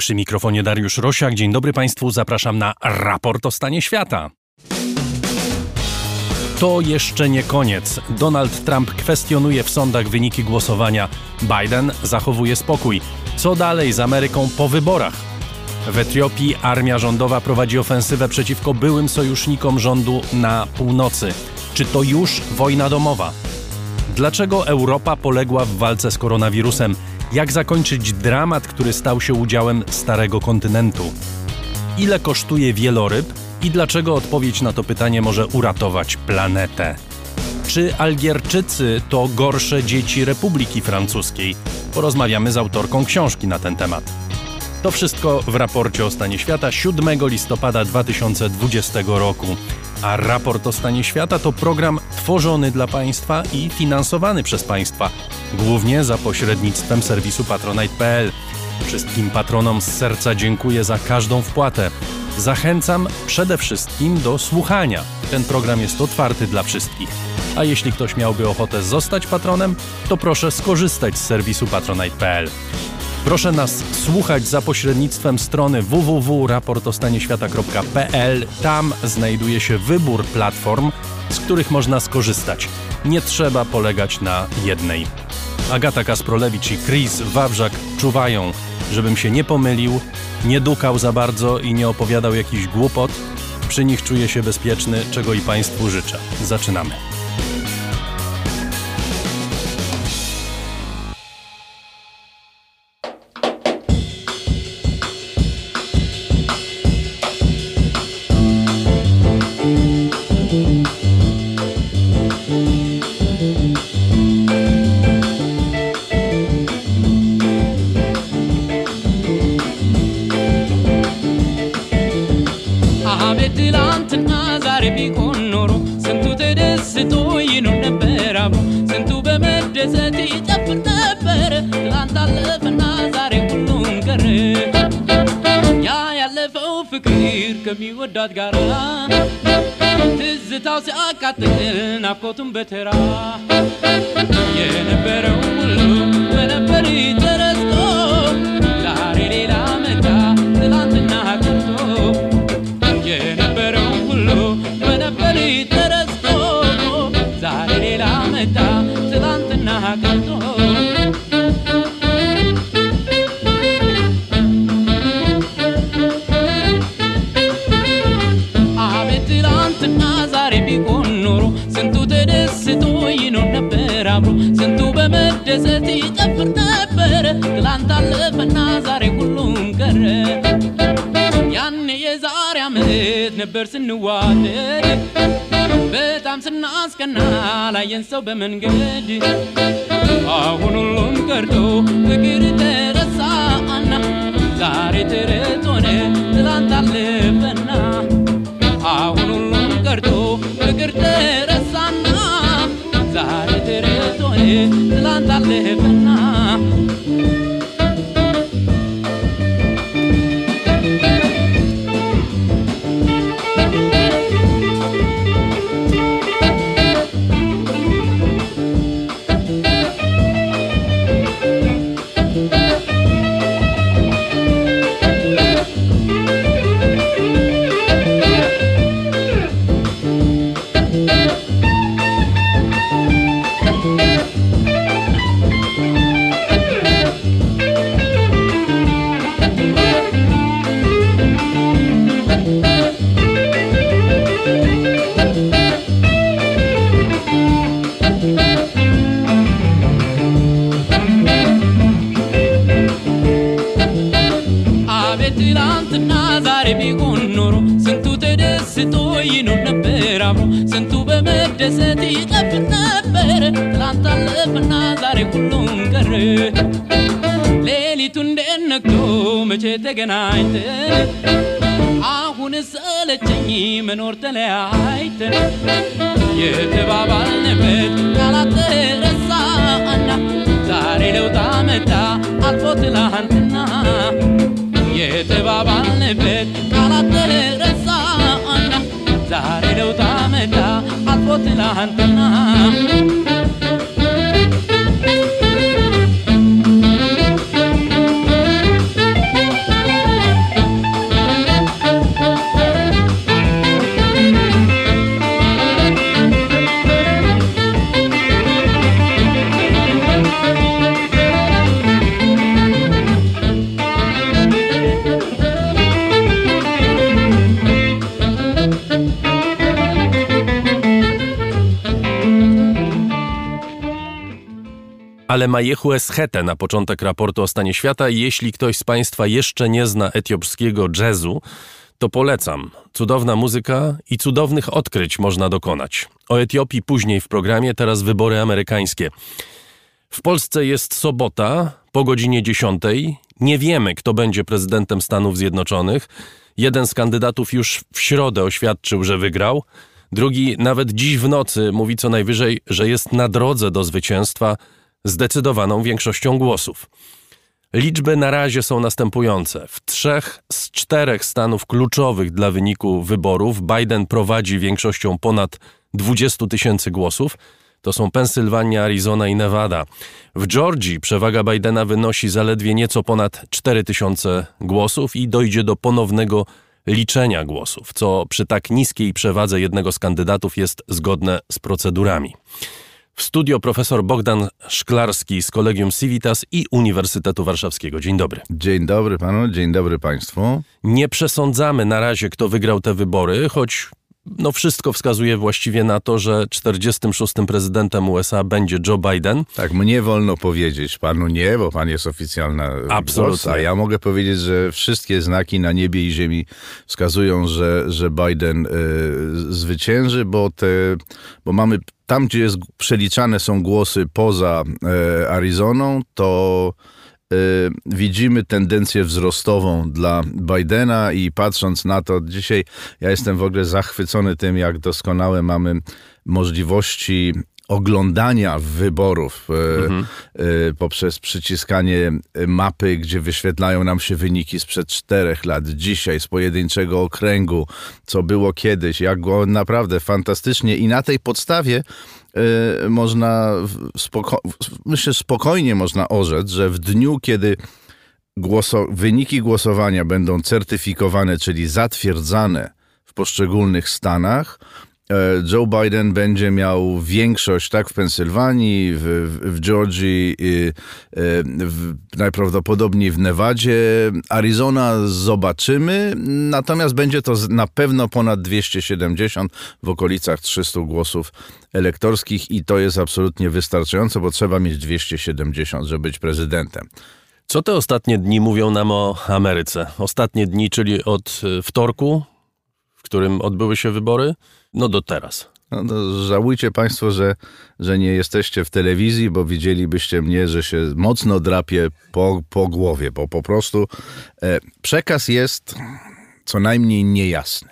Przy mikrofonie Dariusz Rosiak. Dzień dobry Państwu, zapraszam na raport o stanie świata. To jeszcze nie koniec. Donald Trump kwestionuje w sądach wyniki głosowania. Biden zachowuje spokój. Co dalej z Ameryką po wyborach? W Etiopii armia rządowa prowadzi ofensywę przeciwko byłym sojusznikom rządu na północy. Czy to już wojna domowa? Dlaczego Europa poległa w walce z koronawirusem? Jak zakończyć dramat, który stał się udziałem starego kontynentu? Ile kosztuje wieloryb i dlaczego odpowiedź na to pytanie może uratować planetę? Czy Algierczycy to gorsze dzieci Republiki Francuskiej? Porozmawiamy z autorką książki na ten temat. To wszystko w raporcie o stanie świata 7 listopada 2020 roku. A raport o stanie świata to program tworzony dla Państwa i finansowany przez Państwa, głównie za pośrednictwem serwisu patronite.pl. Wszystkim patronom z serca dziękuję za każdą wpłatę. Zachęcam przede wszystkim do słuchania. Ten program jest otwarty dla wszystkich. A jeśli ktoś miałby ochotę zostać patronem, to proszę skorzystać z serwisu patronite.pl. Proszę nas słuchać za pośrednictwem strony www.raportostanieświata.pl. Tam znajduje się wybór platform, z których można skorzystać. Nie trzeba polegać na jednej. Agata Kasprolewicz i Chris Wawrzak czuwają, żebym się nie pomylił, nie dukał za bardzo i nie opowiadał jakichś głupot. Przy nich czuję się bezpieczny, czego i Państwu życzę. Zaczynamy. ከሚወዳት ጋራ ትዝታው ሲያቃጥል ናፍቆቱን በተራ የነበረው ሁሉ በነበር ተረስቶ ዛሬ ሌላ መጣ ትላንትና ቀርቶ የነበረው ሁሉ በነበር ተረስቶ ዛሬ ሌላ መጣ ትላንትና ቀርቶ ይኖር ነበር አብሮ ስንቱ በመደሰት ይጨፍር ነበር። ትላንት አለፈና ዛሬ ሁሉም ቀረ። ያኔ የዛሬ ዓመት ነበር ስንዋደድ። በጣም ስናስቀና ላየን ሰው በመንገድ። አሁን ሁሉም ቀርቶ ፍቅር ተረሳና ዛሬ ተረት ሆነ ትላንት አለፈና። አሁን ሁሉም ቀርቶ ፍቅር ሆነ ትላንት አለህና Ale Majehu Eschete na początek raportu o stanie świata. Jeśli ktoś z Państwa jeszcze nie zna etiopskiego jazzu, to polecam. Cudowna muzyka i cudownych odkryć można dokonać. O Etiopii później w programie, teraz wybory amerykańskie. W Polsce jest sobota po godzinie 10. Nie wiemy, kto będzie prezydentem Stanów Zjednoczonych. Jeden z kandydatów już w środę oświadczył, że wygrał. Drugi nawet dziś w nocy mówi co najwyżej, że jest na drodze do zwycięstwa zdecydowaną większością głosów. Liczby na razie są następujące. W trzech z czterech stanów kluczowych dla wyniku wyborów Biden prowadzi większością ponad 20 tysięcy głosów. To są Pensylwania, Arizona i Nevada. W Georgii przewaga Bidena wynosi zaledwie nieco ponad 4 tysiące głosów i dojdzie do ponownego liczenia głosów, co przy tak niskiej przewadze jednego z kandydatów jest zgodne z procedurami. W studio profesor Bogdan Szklarski z Kolegium Civitas i Uniwersytetu Warszawskiego. Dzień dobry. Dzień dobry panu, dzień dobry państwu. Nie przesądzamy na razie, kto wygrał te wybory, choć no wszystko wskazuje właściwie na to, że 46. prezydentem USA będzie Joe Biden. Tak, mnie wolno powiedzieć, panu nie, bo pan jest oficjalna Absolutnie. Głos, a ja mogę powiedzieć, że wszystkie znaki na niebie i ziemi wskazują, że, że Biden y, zwycięży, bo, te, bo mamy tam, gdzie jest, przeliczane są głosy poza y, Arizoną, to widzimy tendencję wzrostową dla Bidena i patrząc na to, dzisiaj ja jestem w ogóle zachwycony tym, jak doskonałe mamy możliwości oglądania wyborów y, mhm. poprzez przyciskanie mapy, gdzie wyświetlają nam się wyniki sprzed czterech lat, dzisiaj z pojedynczego okręgu, co było kiedyś, jak go naprawdę fantastycznie i na tej podstawie Y, można, spoko myślę, spokojnie można orzec, że w dniu, kiedy głoso wyniki głosowania będą certyfikowane, czyli zatwierdzane w poszczególnych stanach, E, Joe Biden będzie miał większość tak w Pensylwanii, w, w Georgii, e, w, najprawdopodobniej w Nevadzie. Arizona zobaczymy, natomiast będzie to na pewno ponad 270 w okolicach 300 głosów elektorskich i to jest absolutnie wystarczające, bo trzeba mieć 270, żeby być prezydentem. Co te ostatnie dni mówią nam o Ameryce? Ostatnie dni, czyli od e, wtorku, w którym odbyły się wybory? no do teraz. No, no, żałujcie Państwo, że, że nie jesteście w telewizji, bo widzielibyście mnie, że się mocno drapie po, po głowie, bo po prostu e, przekaz jest co najmniej niejasny.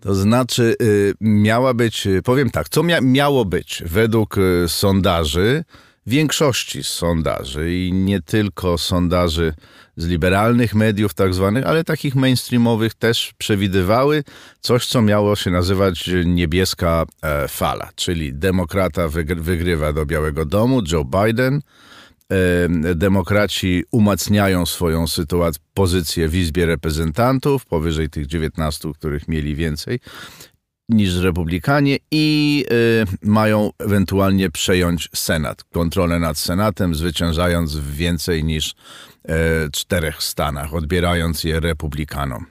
To znaczy, y, miała być, powiem tak, co mia miało być według y, sondaży, większości sondaży i nie tylko sondaży z liberalnych mediów tak zwanych, ale takich mainstreamowych też przewidywały coś, co miało się nazywać niebieska e, fala, czyli demokrata wygrywa do Białego Domu, Joe Biden, e, demokraci umacniają swoją sytuację, pozycję w Izbie Reprezentantów, powyżej tych 19, których mieli więcej niż republikanie i mają ewentualnie przejąć Senat, kontrolę nad Senatem, zwyciężając więcej niż czterech stanach, odbierając je republikanom.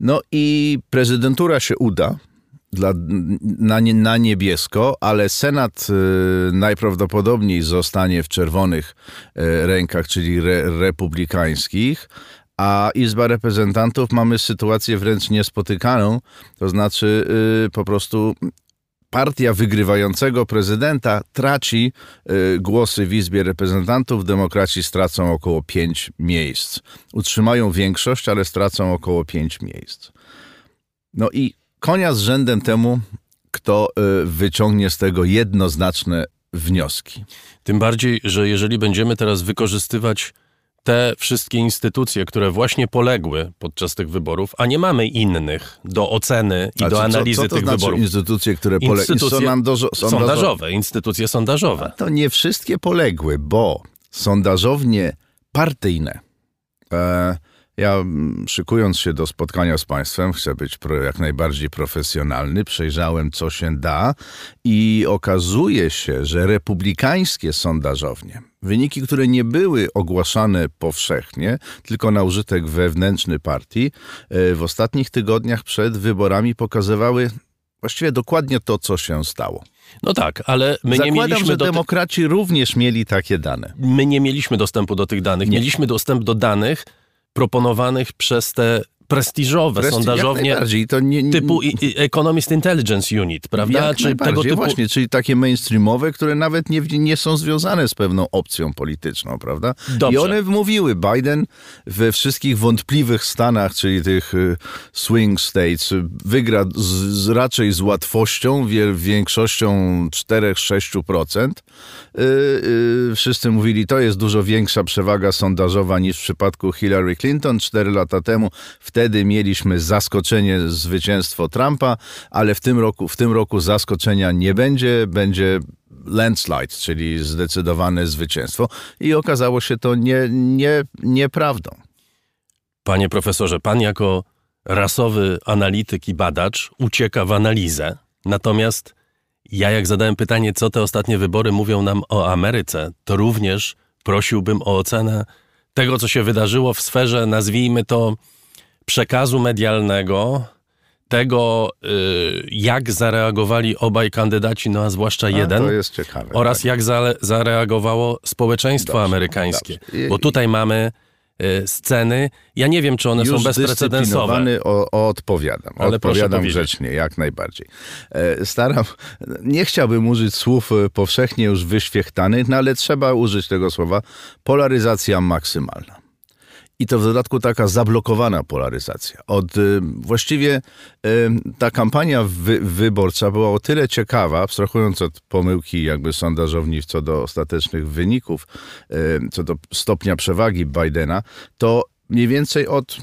No i prezydentura się uda dla, na, na niebiesko, ale Senat y, najprawdopodobniej zostanie w czerwonych y, rękach, czyli re, republikańskich, a Izba Reprezentantów mamy sytuację wręcz niespotykaną, to znaczy yy, po prostu partia wygrywającego prezydenta traci y, głosy w Izbie Reprezentantów, demokraci stracą około pięć miejsc. Utrzymają większość, ale stracą około pięć miejsc. No i konia z rzędem temu, kto y, wyciągnie z tego jednoznaczne wnioski. Tym bardziej, że jeżeli będziemy teraz wykorzystywać te wszystkie instytucje, które właśnie poległy podczas tych wyborów, a nie mamy innych do oceny i a do analizy co, co to tych znaczy wyborów. Instytucje, które poległy. Instytucje sondażowe, instytucje sondażowe. A to nie wszystkie poległy, bo sondażownie partyjne. E, ja szykując się do spotkania z Państwem, chcę być jak najbardziej profesjonalny, przejrzałem co się da i okazuje się, że republikańskie sondażownie, wyniki, które nie były ogłaszane powszechnie, tylko na użytek wewnętrzny partii, e, w ostatnich tygodniach przed wyborami pokazywały właściwie dokładnie to, co się stało. No tak, ale my nie Zakładam, mieliśmy że do demokraci również mieli takie dane. my nie mieliśmy dostępu do tych danych. Nie. Mieliśmy dostęp do danych proponowanych przez te prestiżowe jak sondażownie nie, nie, typu Economist Intelligence Unit, prawda? Jak Czy tego typu właśnie, czyli takie mainstreamowe, które nawet nie, nie są związane z pewną opcją polityczną, prawda? Dobrze. I one mówiły, Biden we wszystkich wątpliwych stanach, czyli tych y, swing states, wygra z, raczej z łatwością, większością 4-6%. Y, y, wszyscy mówili, to jest dużo większa przewaga sondażowa niż w przypadku Hillary Clinton 4 lata temu. Wtedy mieliśmy zaskoczenie, zwycięstwo Trumpa, ale w tym roku, w tym roku zaskoczenia nie będzie, będzie landslide, czyli zdecydowane zwycięstwo. I okazało się to nie, nie, nieprawdą. Panie profesorze, pan jako rasowy analityk i badacz ucieka w analizę. Natomiast ja jak zadałem pytanie, co te ostatnie wybory mówią nam o Ameryce, to również prosiłbym o ocenę tego, co się wydarzyło w sferze, nazwijmy to, przekazu medialnego, tego, y, jak zareagowali obaj kandydaci, no a zwłaszcza jeden, ciekawe. oraz jak zale- zareagowało społeczeństwo Dobrze, amerykańskie. dobrze. Bo tutaj mamy y, sceny, ja nie wiem, czy one są bezprecedensowe. o, o odpowiadam. Ale odpowiadam grzecznie, jak najbardziej. E, Staram, nie chciałbym użyć słów e, powszechnie już wyświechtanych, no ale trzeba użyć tego słowa. Polaryzacja maksymalna. I to w dodatku taka zablokowana polaryzacja. Od, y, właściwie y, ta kampania wy, wyborcza była o tyle ciekawa, abstrahując od pomyłki jakby sondażowni co do ostatecznych wyników, y, co do stopnia przewagi Bidena, to mniej więcej od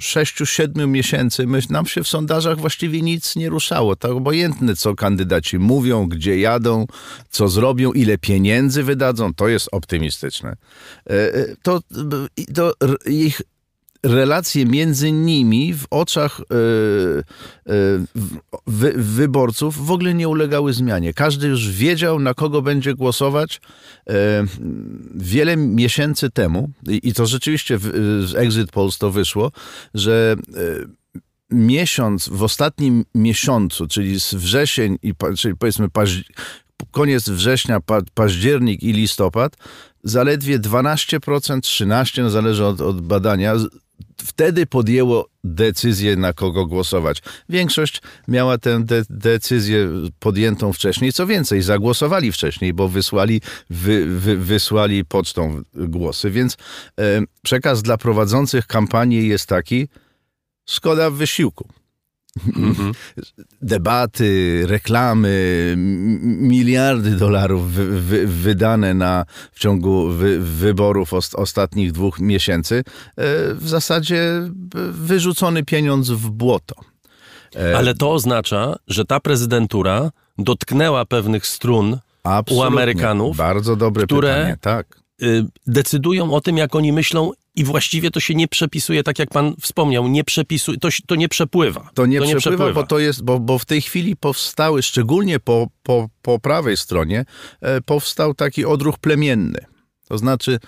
6-7 miesięcy my, nam się w sondażach właściwie nic nie ruszało. Tak obojętne, co kandydaci mówią, gdzie jadą, co zrobią, ile pieniędzy wydadzą, to jest optymistyczne. E, e, To, to ich relacje między nimi w oczach e, e, wy, wyborców w ogóle nie ulegały zmianie. Każdy już wiedział, na kogo będzie głosować. E, Wiele miesięcy temu, i to rzeczywiście z Exit Polls to wyszło, że miesiąc, w ostatnim miesiącu, czyli z wrzesień, i, czyli powiedzmy koniec września, pa, październik i listopad, zaledwie 12%, 13%, no zależy od, od badania, wtedy podjęło decyzję, na kogo głosować. Większość miała tę de- decyzję podjętą wcześniej. Co więcej, zagłosowali wcześniej, bo wysłali, wy, wy, wysłali pocztą głosy. Więc e, przekaz dla prowadzących kampanii jest taki, szkoda wysiłku. Debaty, reklamy, miliardy dolarów wy, wy, wydane na, w ciągu wy, wyborów os, ostatnich dwóch miesięcy, e, w zasadzie wyrzucony pieniądz w błoto. E, Ale to oznacza, że ta prezydentura dotknęła pewnych strun Absolutnie. Amerykanów, Bardzo dobre które- pytanie, tak. Y, decydują o tym, jak oni myślą i właściwie to się nie przepisuje, tak jak pan wspomniał, nie przepisuje, to, to nie przepływa. To nie, przepływa, bo to jest, bo, bo w tej chwili powstały, szczególnie po, po, po prawej stronie, e, powstał taki odruch plemienny. To znaczy.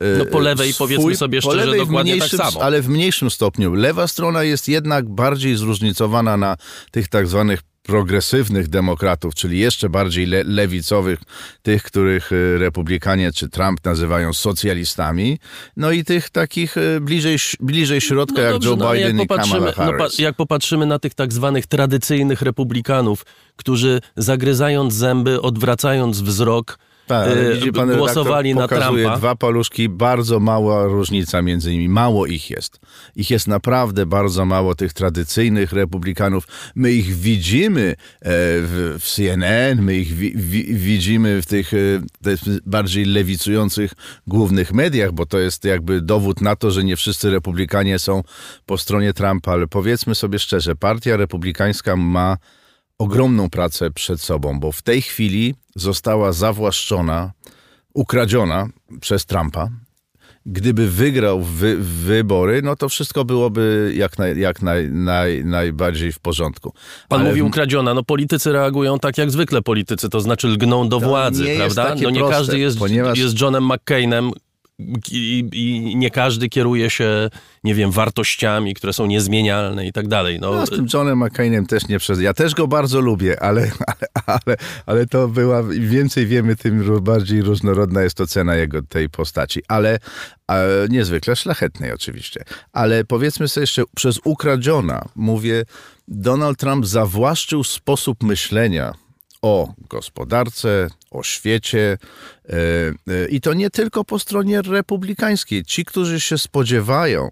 e, No po lewej, powiedzmy sobie szczerze, lewej dokładnie tak samo. Ale w mniejszym stopniu. Lewa strona jest jednak bardziej zróżnicowana na tych tak zwanych progresywnych demokratów, czyli jeszcze bardziej le lewicowych, tych, których e, republikanie czy Trump nazywają socjalistami, no i tych takich e, bliżej, bliżej środka, jak dobrze, Joe no, Biden jak i Kamala no, Harris. pa, jak popatrzymy na tych tak zwanych tradycyjnych republikanów, którzy zagryzając zęby, odwracając wzrok, Tak, e, widzi pan głosowali na Trumpa. dwa paluszki, bardzo mała różnica między nimi. Mało ich jest. Ich jest naprawdę bardzo mało, tych tradycyjnych republikanów. My ich widzimy e, w, w CNN, my ich wi, wi, widzimy w tych e, tych bardziej lewicujących głównych mediach, bo to jest jakby dowód na to, że nie wszyscy republikanie są po stronie Trumpa, ale powiedzmy sobie szczerze, partia republikańska ma ogromną pracę przed sobą, bo w tej chwili została zawłaszczona, ukradziona przez Trumpa. Gdyby wygrał wy, wybory, no to wszystko byłoby jak, naj, jak naj, naj, najbardziej w porządku. Pan Ale mówi ukradziona, no politycy reagują tak jak zwykle politycy, to znaczy lgną do To władzy, prawda? no nie proste, każdy jest, ponieważ- jest Johnem McCainem, i, i nie każdy kieruje się, nie wiem, wartościami, które są niezmienialne i tak dalej. No, No, z tym Johnem McCainem też nie przez. Ja też go bardzo lubię, ale, ale, ale, ale to była. Im więcej wiemy, tym bardziej różnorodna jest ocena jego tej postaci. Ale e, niezwykle szlachetnej oczywiście. Ale powiedzmy sobie jeszcze, przez ukradziona mówię, Donald Trump zawłaszczył sposób myślenia o gospodarce, o świecie e, e, i to nie tylko po stronie republikańskiej. Ci, którzy się spodziewają,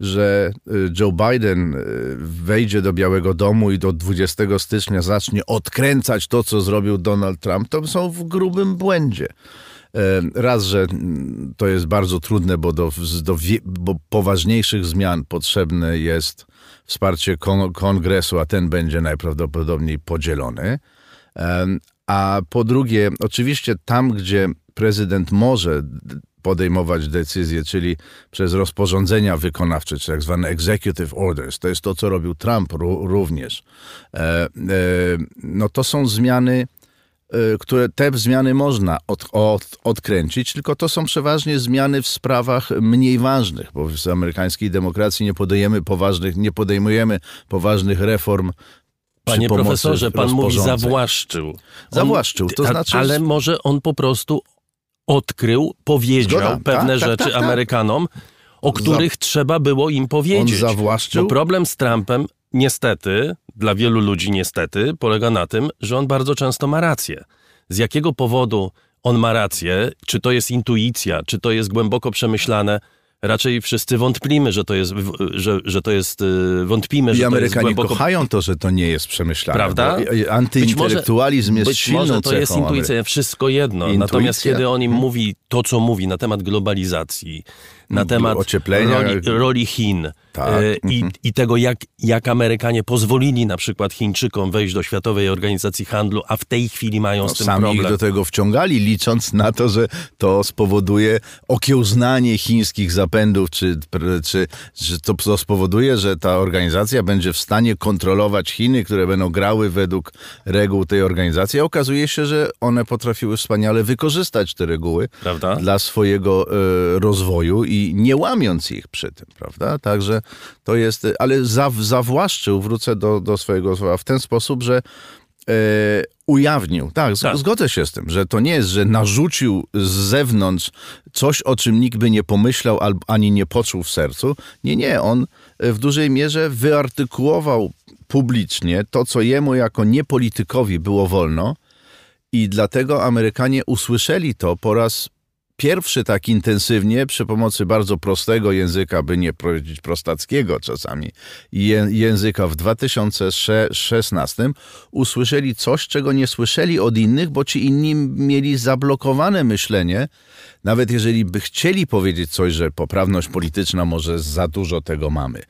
że y, Joe Biden wejdzie do Białego Domu i do 20 stycznia zacznie odkręcać to, co zrobił Donald Trump, to są w grubym błędzie. E, Raz, że to jest bardzo trudne, bo do, do bo poważniejszych zmian potrzebne jest wsparcie kon, kongresu, a ten będzie najprawdopodobniej podzielony. A po drugie, oczywiście tam, gdzie prezydent może podejmować decyzje, czyli przez rozporządzenia wykonawcze, czy tak zwane executive orders, to jest to, co robił Trump ró- również, e, e, no to są zmiany, e, które te zmiany można od, od, odkręcić, tylko to są przeważnie zmiany w sprawach mniej ważnych, bo w amerykańskiej demokracji nie podejmujemy poważnych, nie podejmujemy poważnych reform Panie profesorze, pan mówi zawłaszczył. Zawłaszczył, to a- znaczy- Ale może on po prostu odkrył, powiedział Zgoda. pewne Tak, tak, rzeczy tak, tak. Amerykanom, o których trzeba było im powiedzieć. On zawłaszczył? Bo problem z Trumpem, niestety, dla wielu ludzi niestety, polega na tym, że on bardzo często ma rację. Z jakiego powodu on ma rację? Czy to jest intuicja, czy to jest głęboko przemyślane? Raczej wszyscy wątplimy, że to jest, że, że to jest y, wątpimy, I że to jest Amerykanie głęboko kochają to, że to nie jest przemyślane. Prawda? bo i- i Antyintelektualizm jest być silną może to jest intuicja, wszystko jedno. Intuicja. Natomiast kiedy on im mówi to, co mówi na temat globalizacji, na temat ocieplenia. roli, roli Chin Tak, e, i, mhm. i tego, jak, jak Amerykanie pozwolili na przykład Chińczykom wejść do Światowej Organizacji Handlu, a w tej chwili mają No, z tym sami problem. ich do tego wciągali, licząc na to, że to spowoduje okiełznanie chińskich zapędów, czy, czy, czy to, to spowoduje, że ta organizacja będzie w stanie kontrolować Chiny, które będą grały według reguł tej organizacji. A okazuje się, że one potrafiły wspaniale wykorzystać te reguły Prawda? dla swojego e, rozwoju i nie łamiąc ich przy tym, prawda? Także to jest, ale za, zawłaszczył, wrócę do, do swojego słowa, w ten sposób, że e, ujawnił, tak, Tak. zgodzę się z tym, że to nie jest, że narzucił z zewnątrz coś, o czym nikt by nie pomyślał albo ani nie poczuł w sercu. Nie, nie, on e, w dużej mierze wyartykułował publicznie to, co jemu jako niepolitykowi było wolno i dlatego Amerykanie usłyszeli to po raz pierwszy tak intensywnie przy pomocy bardzo prostego języka, by nie powiedzieć prostackiego czasami, języka w 2016 usłyszeli coś, czego nie słyszeli od innych, bo ci inni mieli zablokowane myślenie, nawet jeżeli by chcieli powiedzieć coś, że poprawność polityczna może za dużo tego mamy,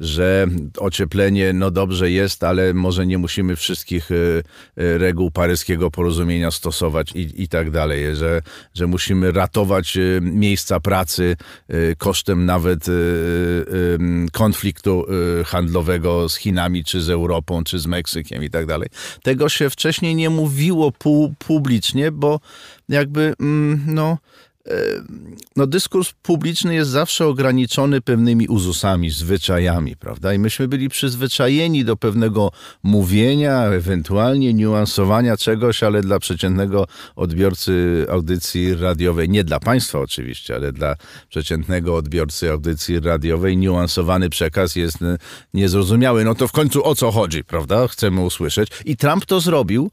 że ocieplenie no dobrze jest, ale może nie musimy wszystkich y, y, reguł paryskiego porozumienia stosować i, i tak dalej, że, że musimy ratować y, miejsca pracy y, kosztem nawet y, konfliktu handlowego z Chinami, czy z Europą, czy z Meksykiem i tak dalej. Tego się wcześniej nie mówiło pu- publicznie, bo jakby mm, no no dyskurs publiczny jest zawsze ograniczony pewnymi uzusami, zwyczajami, prawda? I myśmy byli przyzwyczajeni do pewnego mówienia, ewentualnie niuansowania czegoś, ale dla przeciętnego odbiorcy audycji radiowej, nie dla państwa oczywiście, ale dla przeciętnego odbiorcy audycji radiowej, niuansowany przekaz jest niezrozumiały. No to w końcu o co chodzi, prawda? Chcemy usłyszeć. I Trump to zrobił.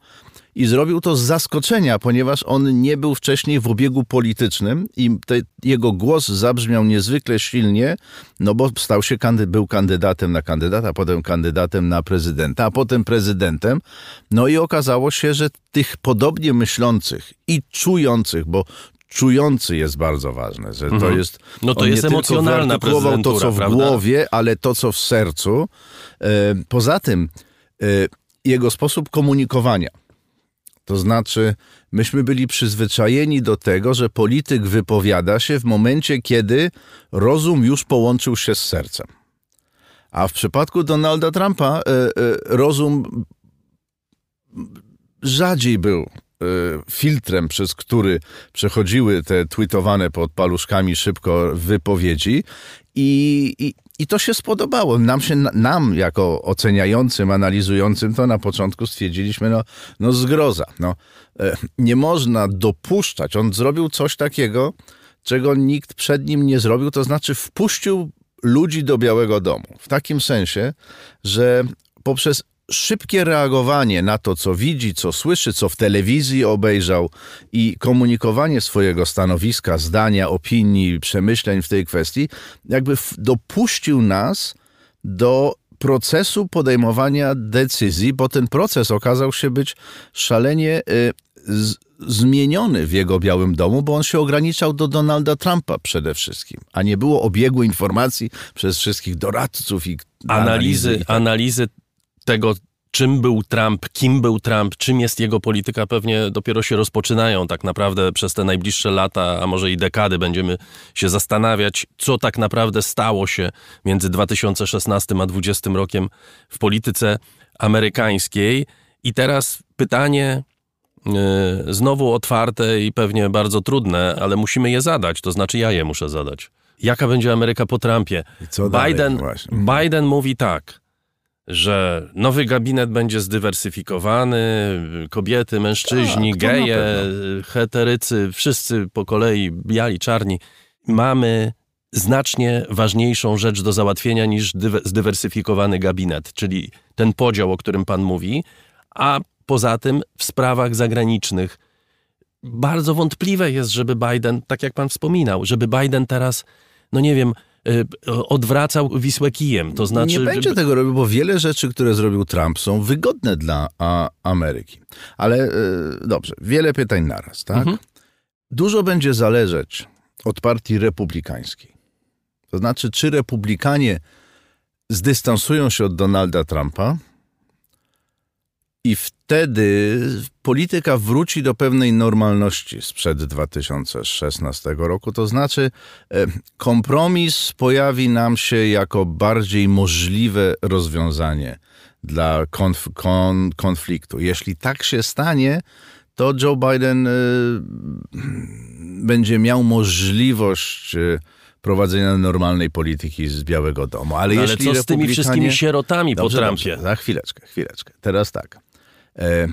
I zrobił to z zaskoczenia, ponieważ on nie był wcześniej w obiegu politycznym i te, jego głos zabrzmiał niezwykle silnie, no bo stał się, kandy, był kandydatem na kandydata, potem kandydatem na prezydenta, a potem prezydentem. No i okazało się, że tych podobnie myślących i czujących, bo czujący jest bardzo ważne, że to jest... No to nie jest tylko emocjonalna wyartykułował to, co w prawda? głowie, ale to, co w sercu. E, Poza tym e, jego sposób komunikowania, to znaczy, myśmy byli przyzwyczajeni do tego, że polityk wypowiada się w momencie, kiedy rozum już połączył się z sercem. A w przypadku Donalda Trumpa e, e, rozum rzadziej był filtrem, przez który przechodziły te tweetowane pod paluszkami szybko wypowiedzi i, i, i to się spodobało. Nam, się, nam jako oceniającym, analizującym to na początku stwierdziliśmy, no, no zgroza. No, e, nie można dopuszczać. On zrobił coś takiego, czego nikt przed nim nie zrobił, to znaczy wpuścił ludzi do Białego Domu. W takim sensie, że poprzez szybkie reagowanie na to, co widzi, co słyszy, co w telewizji obejrzał i komunikowanie swojego stanowiska, zdania, opinii, przemyśleń w tej kwestii, jakby dopuścił nas do procesu podejmowania decyzji, bo ten proces okazał się być szalenie y, zmieniony w jego Białym Domu, bo on się ograniczał do Donalda Trumpa przede wszystkim, a nie było obiegu informacji przez wszystkich doradców i analizy, analizy, tak. analizy tego, czym był Trump, kim był Trump, czym jest jego polityka, pewnie dopiero się rozpoczynają. Tak naprawdę przez te najbliższe lata, a może i dekady będziemy się zastanawiać, co tak naprawdę stało się między 2016 a 2020 rokiem w polityce amerykańskiej. I teraz pytanie yy, znowu otwarte i pewnie bardzo trudne, ale musimy je zadać, to znaczy ja je muszę zadać. Jaka będzie Ameryka po Trumpie? Biden, Biden mówi tak – że nowy gabinet będzie zdywersyfikowany, kobiety, mężczyźni, tak, geje, heterycy, wszyscy po kolei, biali, czarni. Mamy znacznie ważniejszą rzecz do załatwienia niż zdywersyfikowany gabinet, czyli ten podział, o którym pan mówi, a poza tym w sprawach zagranicznych bardzo wątpliwe jest, żeby Biden, tak jak pan wspominał, żeby Biden teraz, no nie wiem, odwracał Wisłę kijem. To znaczy, nie będzie tego robił, bo wiele rzeczy, które zrobił Trump są wygodne dla Ameryki. Ale y, dobrze, wiele pytań naraz, tak? Mhm. Dużo będzie zależeć od partii republikańskiej. To znaczy, czy republikanie zdystansują się od Donalda Trumpa, i wtedy polityka wróci do pewnej normalności sprzed 2016 roku. To znaczy, e, kompromis pojawi nam się jako bardziej możliwe rozwiązanie dla konf kon konfliktu. Jeśli tak się stanie, to Joe Biden y, będzie miał możliwość y, prowadzenia normalnej polityki z Białego Domu. Ale, no, ale co z tymi wszystkimi sierotami dobrze, po Trumpie? Dobrze, za chwileczkę, chwileczkę. Teraz tak. E,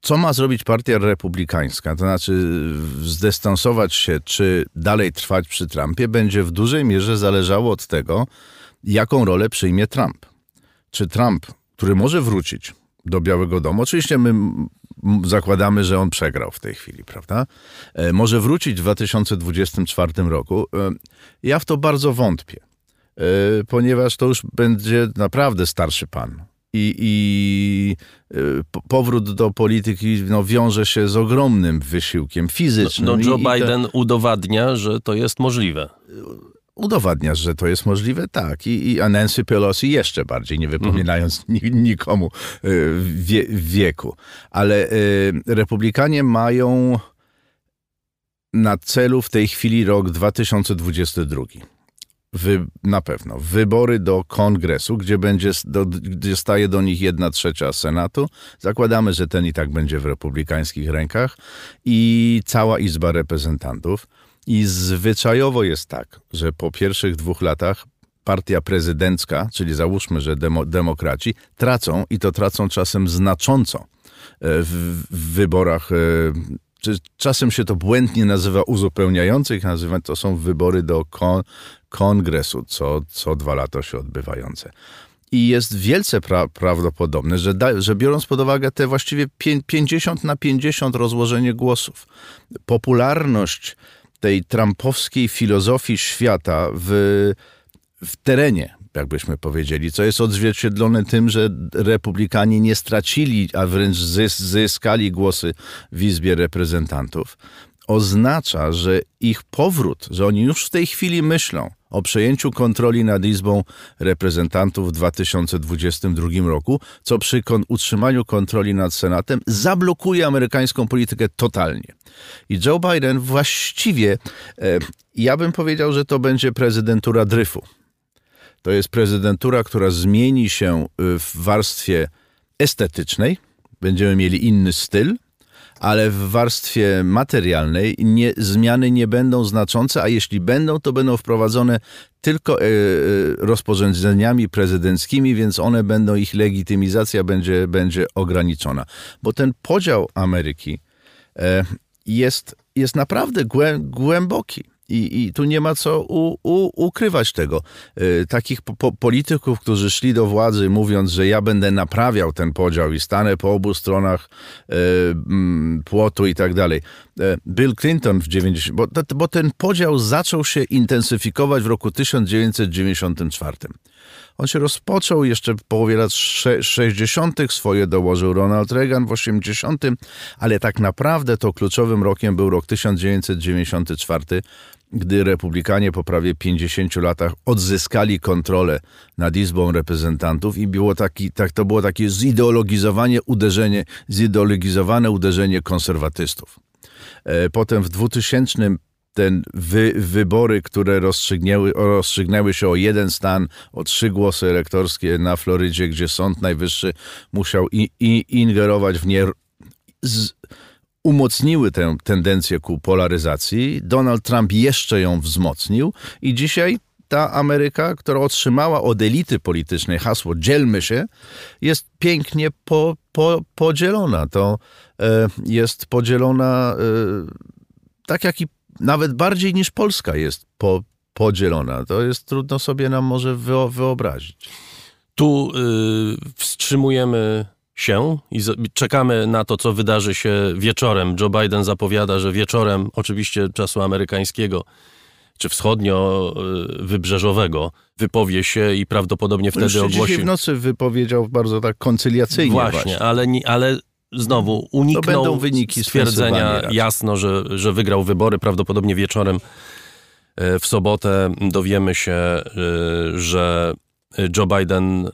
co ma zrobić partia republikańska? To znaczy zdystansować się, czy dalej trwać przy Trumpie, będzie w dużej mierze zależało od tego, jaką rolę przyjmie Trump. Czy Trump, który może wrócić do Białego Domu, oczywiście my zakładamy, że on przegrał w tej chwili, prawda? E, może wrócić w 2024 roku. E, ja w to bardzo wątpię, ponieważ to już będzie naprawdę starszy pan i, i y, powrót do polityki no, wiąże się z ogromnym wysiłkiem fizycznym. No, no Joe I, Biden udowadnia, że to jest możliwe. Udowadnia, że to jest możliwe, tak. I, i Nancy Pelosi jeszcze bardziej, nie wypominając mhm. nikomu y, wie, wieku. Ale y, republikanie mają na celu w tej chwili rok 2022 wy, na pewno wybory do kongresu, gdzie, będzie, do, gdzie staje do nich jedna trzecia Senatu. Zakładamy, że ten i tak będzie w republikańskich rękach i cała Izba Reprezentantów. I zwyczajowo jest tak, że po pierwszych dwóch latach partia prezydencka, czyli załóżmy, że demo, demokraci, tracą i to tracą czasem znacząco e, w, w wyborach e, czasem się to błędnie nazywa uzupełniających, nazywa to są wybory do kon kongresu, co, co dwa lata się odbywające. I jest wielce pra prawdopodobne, że, że biorąc pod uwagę te właściwie 50 na 50 rozłożenie głosów, popularność tej trumpowskiej filozofii świata w, w terenie, jakbyśmy powiedzieli, co jest odzwierciedlone tym, że republikanie nie stracili, a wręcz zyskali głosy w Izbie Reprezentantów, oznacza, że ich powrót, że oni już w tej chwili myślą o przejęciu kontroli nad Izbą Reprezentantów w 2022 roku, co przy kon utrzymaniu kontroli nad Senatem zablokuje amerykańską politykę totalnie. I Joe Biden właściwie, e, ja bym powiedział, że to będzie prezydentura dryfu. To jest prezydentura, która zmieni się y, w warstwie estetycznej. Będziemy mieli inny styl, ale w warstwie materialnej nie, zmiany nie będą znaczące, a jeśli będą, to będą wprowadzone tylko e, e, rozporządzeniami prezydenckimi, więc one będą, ich legitymizacja będzie, będzie ograniczona. Bo ten podział Ameryki e, jest, jest naprawdę głę, głęboki. I, I tu nie ma co u, u, ukrywać tego. Y, takich po, polityków, którzy szli do władzy mówiąc, że ja będę naprawiał ten podział i stanę po obu stronach y, mm, płotu i tak dalej. Y, Bill Clinton w 90, bo, bo ten podział zaczął się intensyfikować w roku 1994. On się rozpoczął jeszcze w połowie lat 60. Swoje dołożył Ronald Reagan w 80., ale tak naprawdę to kluczowym rokiem był rok 1994, gdy republikanie po prawie 50 latach odzyskali kontrolę nad Izbą Reprezentantów i było taki, tak, to było takie zideologizowanie uderzenie, zideologizowane uderzenie konserwatystów. E, potem w 2000 ten wy, wybory, które rozstrzygnęły, rozstrzygnęły się o jeden stan, o trzy głosy elektorskie na Florydzie, gdzie Sąd Najwyższy musiał i, i ingerować w nie, z, umocniły tę tendencję ku polaryzacji. Donald Trump jeszcze ją wzmocnił i dzisiaj ta Ameryka, która otrzymała od elity politycznej hasło dzielmy się, jest pięknie po, po, podzielona. To e, jest podzielona e, tak jak i nawet bardziej niż Polska jest po, podzielona. To jest trudno sobie nam może wyobrazić. Tu y, wstrzymujemy się i czekamy na to, co wydarzy się wieczorem. Joe Biden zapowiada, że wieczorem, oczywiście czasu amerykańskiego, czy wschodnio-wybrzeżowego, wypowie się i prawdopodobnie wtedy Już ogłosi... Dzisiaj w nocy wypowiedział bardzo tak koncyliacyjnie właśnie. właśnie. Ale, ale znowu uniknął wyniki stwierdzenia jasno, że, że wygrał wybory. Prawdopodobnie wieczorem e, w sobotę dowiemy się, e, że Joe Biden y,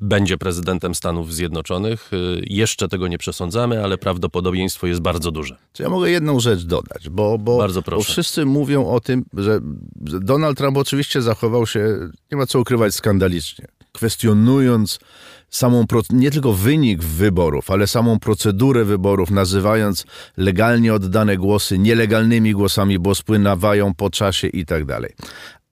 będzie prezydentem Stanów Zjednoczonych. Y, jeszcze tego nie przesądzamy, ale prawdopodobieństwo jest bardzo duże. Czy ja mogę jedną rzecz dodać, bo, bo, bo wszyscy mówią o tym, że Donald Trump oczywiście zachował się, nie ma co ukrywać, skandalicznie, kwestionując samą, nie tylko wynik wyborów, ale samą procedurę wyborów, nazywając legalnie oddane głosy nielegalnymi głosami, bo spływają po czasie i tak dalej.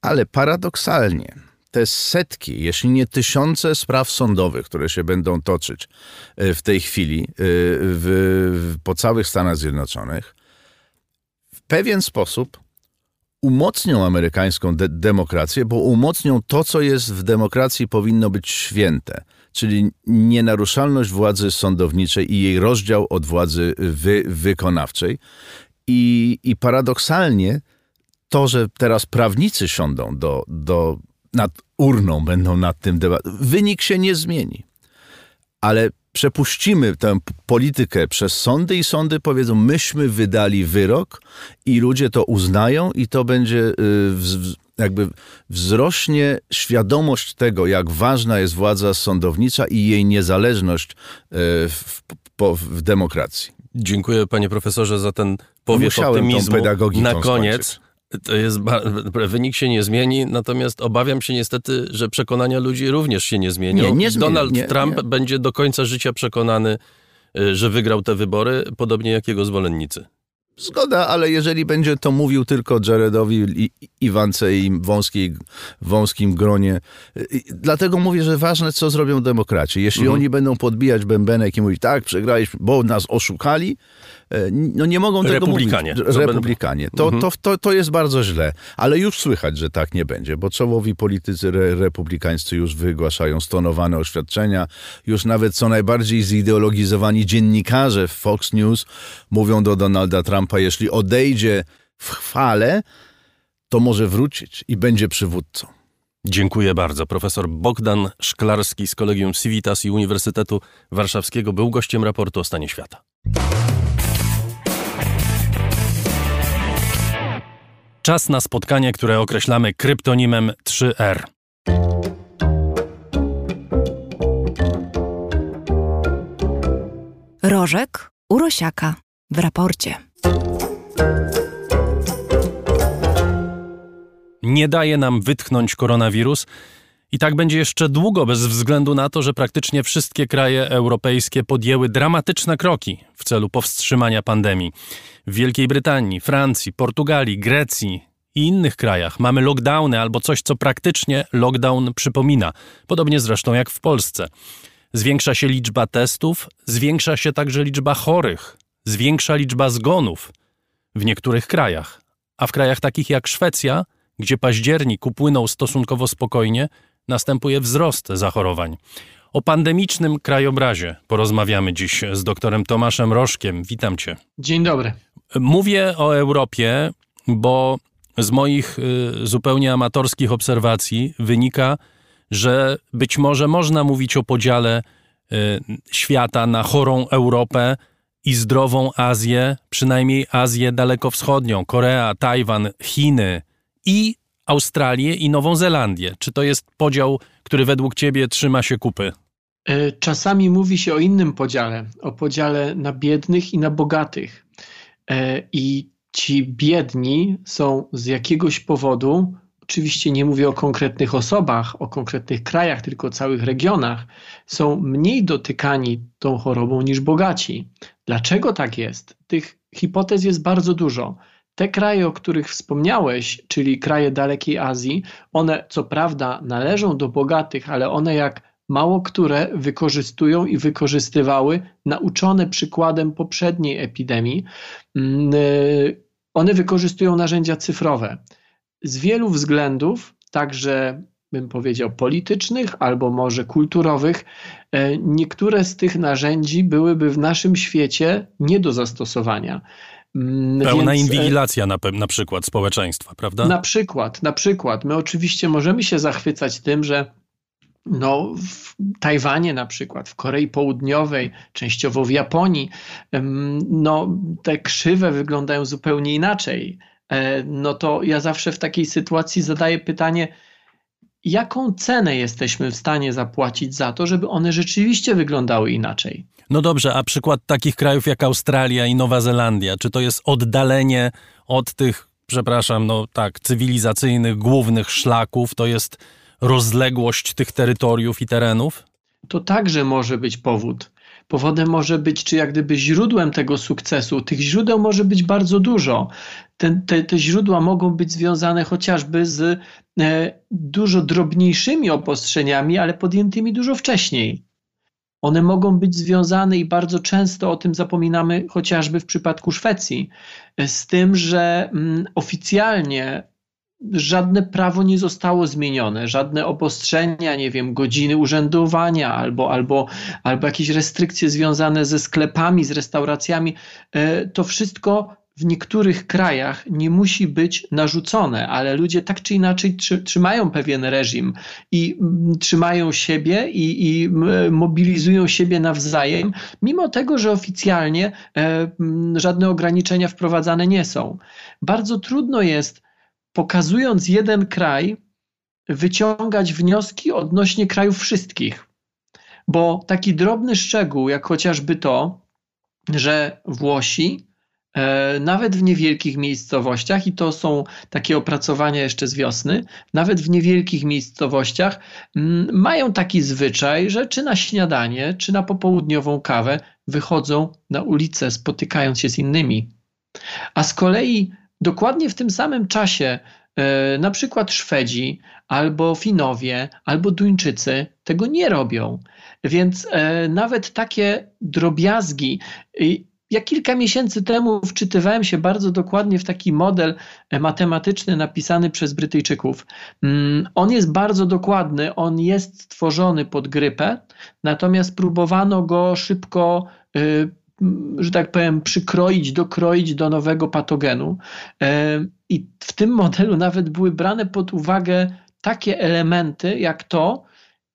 Ale paradoksalnie, te setki, jeśli nie tysiące spraw sądowych, które się będą toczyć e, w tej chwili e, w, w, po całych Stanach Zjednoczonych, w pewien sposób umocnią amerykańską de demokrację, bo umocnią to, co jest w demokracji powinno być święte, czyli nienaruszalność władzy sądowniczej i jej rozdział od władzy wy wykonawczej. I, I paradoksalnie to, że teraz prawnicy siądą do, do nad urną będą nad tym debatować. Wynik się nie zmieni. Ale przepuścimy tę politykę przez sądy i sądy powiedzą, myśmy wydali wyrok i ludzie to uznają i to będzie y, jakby wzrośnie świadomość tego, jak ważna jest władza sądownicza i jej niezależność y, w, w demokracji. Dziękuję panie profesorze za ten powiew optymizmu. Na koniec. Skończyć. To jest, wynik się nie zmieni, natomiast obawiam się niestety, że przekonania ludzi również się nie zmienią. Nie, nie zmieni, Donald nie, Trump nie. będzie do końca życia przekonany, y, że wygrał te wybory, podobnie jak jego zwolennicy. Zgoda, ale jeżeli będzie to mówił tylko Jaredowi, Iwance i wąskiej, wąskim gronie, dlatego mówię, że ważne, co zrobią demokraci. Jeśli mhm. oni będą podbijać bębenek i mówić, tak, przegraliśmy, bo nas oszukali, E, no nie mogą tego Republikanie. mówić. Republikanie. To, mhm. to, to, to jest bardzo źle, ale już słychać, że tak nie będzie, bo czołowi politycy re, republikańscy już wygłaszają stonowane oświadczenia, już nawet co najbardziej zideologizowani dziennikarze w Fox News mówią do Donalda Trumpa, jeśli odejdzie w chwale, to może wrócić i będzie przywódcą. Dziękuję bardzo. Profesor Bogdan Szklarski z Kolegium Civitas i Uniwersytetu Warszawskiego był gościem raportu o stanie świata. Czas na spotkanie, które określamy kryptonimem 3R. Rożek Urosiaka w raporcie. Nie daje nam wytchnąć koronawirus I tak będzie jeszcze długo, bez względu na to, że praktycznie wszystkie kraje europejskie podjęły dramatyczne kroki w celu powstrzymania pandemii. W Wielkiej Brytanii, Francji, Portugalii, Grecji i innych krajach mamy lockdowny albo coś, co praktycznie lockdown przypomina, podobnie zresztą jak w Polsce. Zwiększa się liczba testów, zwiększa się także liczba chorych, zwiększa liczba zgonów w niektórych krajach. A w krajach takich jak Szwecja, gdzie październik upłynął stosunkowo spokojnie, następuje wzrost zachorowań. O pandemicznym krajobrazie porozmawiamy dziś z doktorem Tomaszem Rożkiem. Witam cię. Dzień dobry. Mówię o Europie, bo z moich y, zupełnie amatorskich obserwacji wynika, że być może można mówić o podziale y, świata na chorą Europę i zdrową Azję, przynajmniej Azję dalekowschodnią, Korea, Tajwan, Chiny i Australię i Nową Zelandię. Czy to jest podział, który według ciebie trzyma się kupy? E, czasami mówi się o innym podziale, o podziale na biednych i na bogatych. E, I ci biedni są z jakiegoś powodu, oczywiście nie mówię o konkretnych osobach, o konkretnych krajach, tylko o całych regionach, są mniej dotykani tą chorobą niż bogaci. Dlaczego tak jest? Tych hipotez jest bardzo dużo. Te kraje, o których wspomniałeś, czyli kraje dalekiej Azji, one co prawda należą do bogatych, ale one jak mało które wykorzystują i wykorzystywały, nauczone przykładem poprzedniej epidemii, mm, y, one wykorzystują narzędzia cyfrowe. Z wielu względów, także bym powiedział politycznych albo może kulturowych, e, niektóre z tych narzędzi byłyby w naszym świecie nie do zastosowania. Mm, Pełna Więc, e, inwigilacja na, na przykład społeczeństwa, prawda? Na przykład, na przykład. My oczywiście możemy się zachwycać tym, że no, w Tajwanie na przykład, w Korei Południowej, częściowo w Japonii, no, te krzywe wyglądają zupełnie inaczej. E, no to ja zawsze w takiej sytuacji zadaję pytanie, jaką cenę jesteśmy w stanie zapłacić za to, żeby one rzeczywiście wyglądały inaczej? No dobrze, a przykład takich krajów jak Australia i Nowa Zelandia, czy to jest oddalenie od tych, przepraszam, no tak, cywilizacyjnych głównych szlaków, to jest rozległość tych terytoriów i terenów? To także może być powód. Powodem może być, czy jak gdyby źródłem tego sukcesu. Tych źródeł może być bardzo dużo. Te, te, źródła mogą być związane chociażby z e, dużo drobniejszymi obostrzeniami, ale podjętymi dużo wcześniej. One mogą być związane i bardzo często o tym zapominamy, chociażby w przypadku Szwecji, z tym, że mm, oficjalnie żadne prawo nie zostało zmienione, żadne obostrzenia, nie wiem, godziny urzędowania albo, albo, albo jakieś restrykcje związane ze sklepami, z restauracjami. E, to wszystko w niektórych krajach nie musi być narzucone, ale ludzie tak czy inaczej trzymają pewien reżim i mm, trzymają siebie i, i mobilizują siebie nawzajem, mimo tego, że oficjalnie e, żadne ograniczenia wprowadzane nie są. Bardzo trudno jest, pokazując jeden kraj, wyciągać wnioski odnośnie krajów wszystkich. Bo taki drobny szczegół, jak chociażby to, że Włosi nawet w niewielkich miejscowościach, i to są takie opracowania jeszcze z wiosny, nawet w niewielkich miejscowościach mm, mają taki zwyczaj, że czy na śniadanie, czy na popołudniową kawę wychodzą na ulicę, spotykając się z innymi. A z kolei dokładnie w tym samym czasie e, na przykład Szwedzi, albo Finowie, albo Duńczycy tego nie robią. Więc e, nawet takie drobiazgi, ja kilka miesięcy temu wczytywałem się bardzo dokładnie w taki model e, matematyczny napisany przez Brytyjczyków. Mm, on jest bardzo dokładny, on jest stworzony pod grypę, natomiast próbowano go szybko y, że tak powiem, przykroić, dokroić do nowego patogenu. E, I w tym modelu nawet były brane pod uwagę takie elementy, jak to,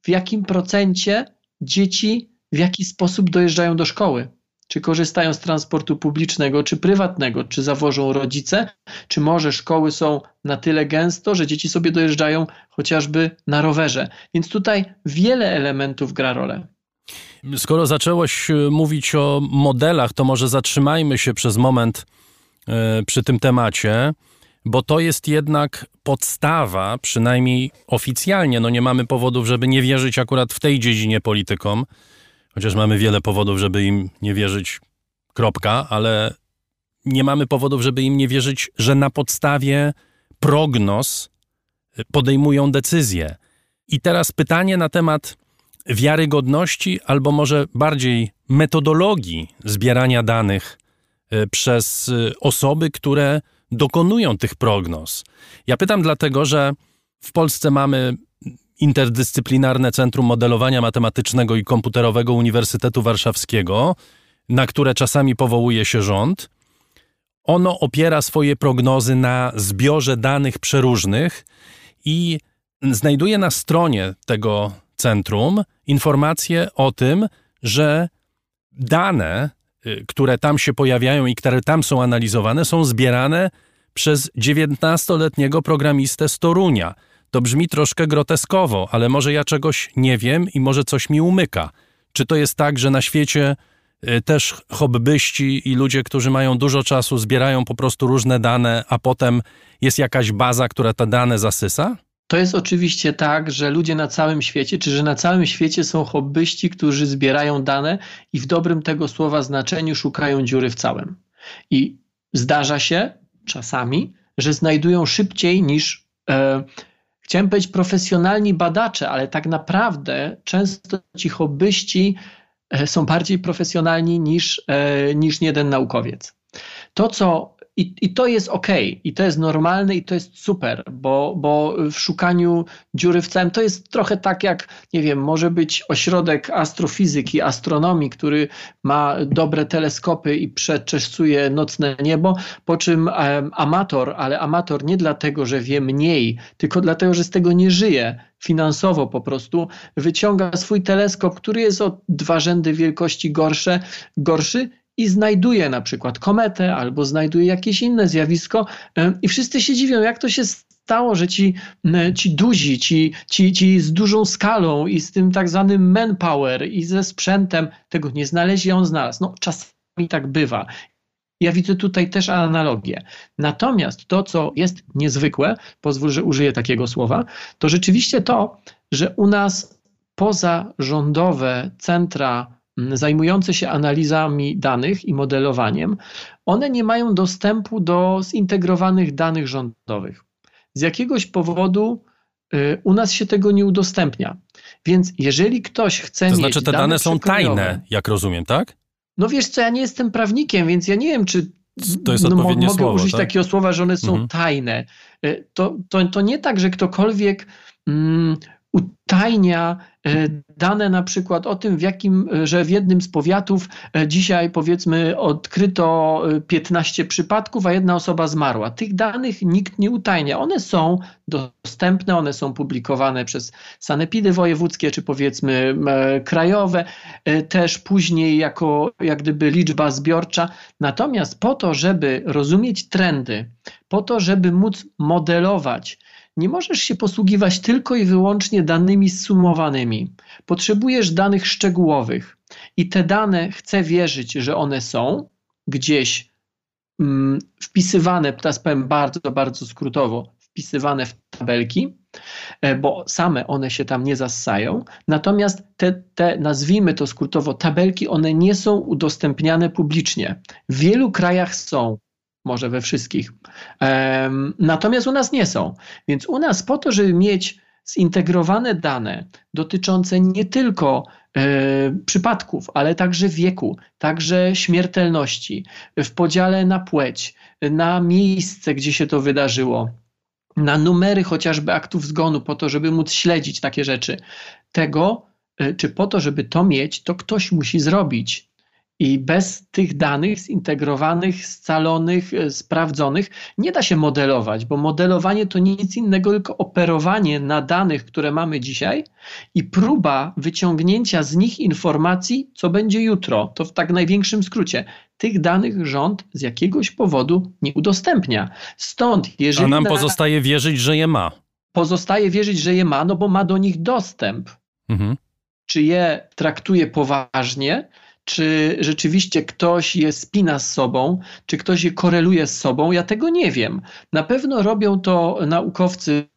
w jakim procencie dzieci w jaki sposób dojeżdżają do szkoły czy korzystają z transportu publicznego, czy prywatnego, czy zawożą rodzice, czy może szkoły są na tyle gęsto, że dzieci sobie dojeżdżają chociażby na rowerze. Więc tutaj wiele elementów gra rolę. Skoro zaczęłoś e, mówić o modelach, to może zatrzymajmy się przez moment e, przy tym temacie, bo to jest jednak podstawa, przynajmniej oficjalnie. No nie mamy powodów, żeby nie wierzyć akurat w tej dziedzinie politykom, chociaż mamy wiele powodów, żeby im nie wierzyć, kropka, ale nie mamy powodów, żeby im nie wierzyć, że na podstawie prognoz podejmują decyzje. I teraz pytanie na temat wiarygodności, albo może bardziej metodologii zbierania danych e, przez e, osoby, które dokonują tych prognoz. Ja pytam dlatego, że w Polsce mamy Interdyscyplinarne Centrum Modelowania Matematycznego i Komputerowego Uniwersytetu Warszawskiego, na które czasami powołuje się rząd. Ono opiera swoje prognozy na zbiorze danych przeróżnych i znajduje na stronie tego centrum informacje o tym, że dane, y, które tam się pojawiają i które tam są analizowane, są zbierane przez 19-letniego programistę z Torunia. To brzmi troszkę groteskowo, ale może ja czegoś nie wiem i może coś mi umyka. Czy to jest tak, że na świecie y, też hobbyści i ludzie, którzy mają dużo czasu, zbierają po prostu różne dane, a potem jest jakaś baza, która te dane zasysa? To jest oczywiście tak, że ludzie na całym świecie, czy że na całym świecie są hobbyści, którzy zbierają dane i w dobrym tego słowa znaczeniu szukają dziury w całym. I zdarza się czasami, że znajdują szybciej niż. E, chciałem powiedzieć profesjonalni badacze, ale tak naprawdę często ci hobbyści e, są bardziej profesjonalni niż, e, niż jeden naukowiec. To, co i, I to jest ok, i to jest normalne, i to jest super, bo, bo w szukaniu dziury w całym to jest trochę tak jak, nie wiem, może być ośrodek astrofizyki, astronomii, który ma dobre teleskopy i przeczesuje nocne niebo, po czym um, amator, ale amator nie dlatego, że wie mniej, tylko dlatego, że z tego nie żyje finansowo po prostu, wyciąga swój teleskop, który jest o dwa rzędy wielkości gorsze, gorszy i znajduje na przykład kometę albo znajduje jakieś inne zjawisko i wszyscy się dziwią, jak to się stało, że ci, ci duzi, ci, ci, ci z dużą skalą i z tym tak zwanym manpower i ze sprzętem tego nie znaleźli, on znalazł. No czasami tak bywa. Ja widzę tutaj też analogię. Natomiast to, co jest niezwykłe, pozwól, że użyję takiego słowa, to rzeczywiście to, że u nas pozarządowe centra zajmujące się analizami danych i modelowaniem, one nie mają dostępu do zintegrowanych danych rządowych. Z jakiegoś powodu y, u nas się tego nie udostępnia. Więc jeżeli ktoś chce to znaczy, te dane, dane są tajne, jak rozumiem, tak? No wiesz co, ja nie jestem prawnikiem, więc ja nie wiem, czy. To jest no, mogę słowo, użyć tak? takiego słowa, że one są mhm. tajne. Y, to, to, to nie tak, że ktokolwiek. Mm, utajnia dane na przykład o tym, w jakim, e, że w jednym z powiatów e, dzisiaj powiedzmy odkryto 15 przypadków, a jedna osoba zmarła. Tych danych nikt nie utajnia. One są dostępne, one są publikowane przez sanepidy wojewódzkie, czy powiedzmy krajowe, też później jako jak gdyby liczba zbiorcza. Natomiast po to, żeby rozumieć trendy, po to, żeby móc modelować, nie możesz się posługiwać tylko i wyłącznie danymi zsumowanymi. Potrzebujesz danych szczegółowych i te dane chcę wierzyć, że one są gdzieś mm, wpisywane, teraz powiem bardzo, bardzo skrótowo, wpisywane w tabelki, e, bo same one się tam nie zassają. Natomiast te, te, nazwijmy to skrótowo, tabelki, one nie są udostępniane publicznie. W wielu krajach są może we wszystkich. Natomiast u nas nie są. Więc u nas po to, żeby mieć zintegrowane dane dotyczące nie tylko e, przypadków, ale także wieku, także śmiertelności, w podziale na płeć, na miejsce, gdzie się to wydarzyło, na numery chociażby aktów zgonu, po to, żeby móc śledzić takie rzeczy. Tego, e, czy po to, żeby to mieć, to ktoś musi zrobić. I bez tych danych zintegrowanych, scalonych, e, sprawdzonych nie da się modelować, bo modelowanie to nic innego, tylko operowanie na danych, które mamy dzisiaj i próba wyciągnięcia z nich informacji, co będzie jutro. To w tak największym skrócie. Tych danych rząd z jakiegoś powodu nie udostępnia. Stąd, jeżeli. A nam pozostaje wierzyć, że je ma. Pozostaje wierzyć, że je ma, no bo ma do nich dostęp. Mhm. Czy je traktuje poważnie, czy rzeczywiście ktoś je spina z sobą, czy ktoś je koreluje z sobą, ja tego nie wiem. Na pewno robią to naukowcy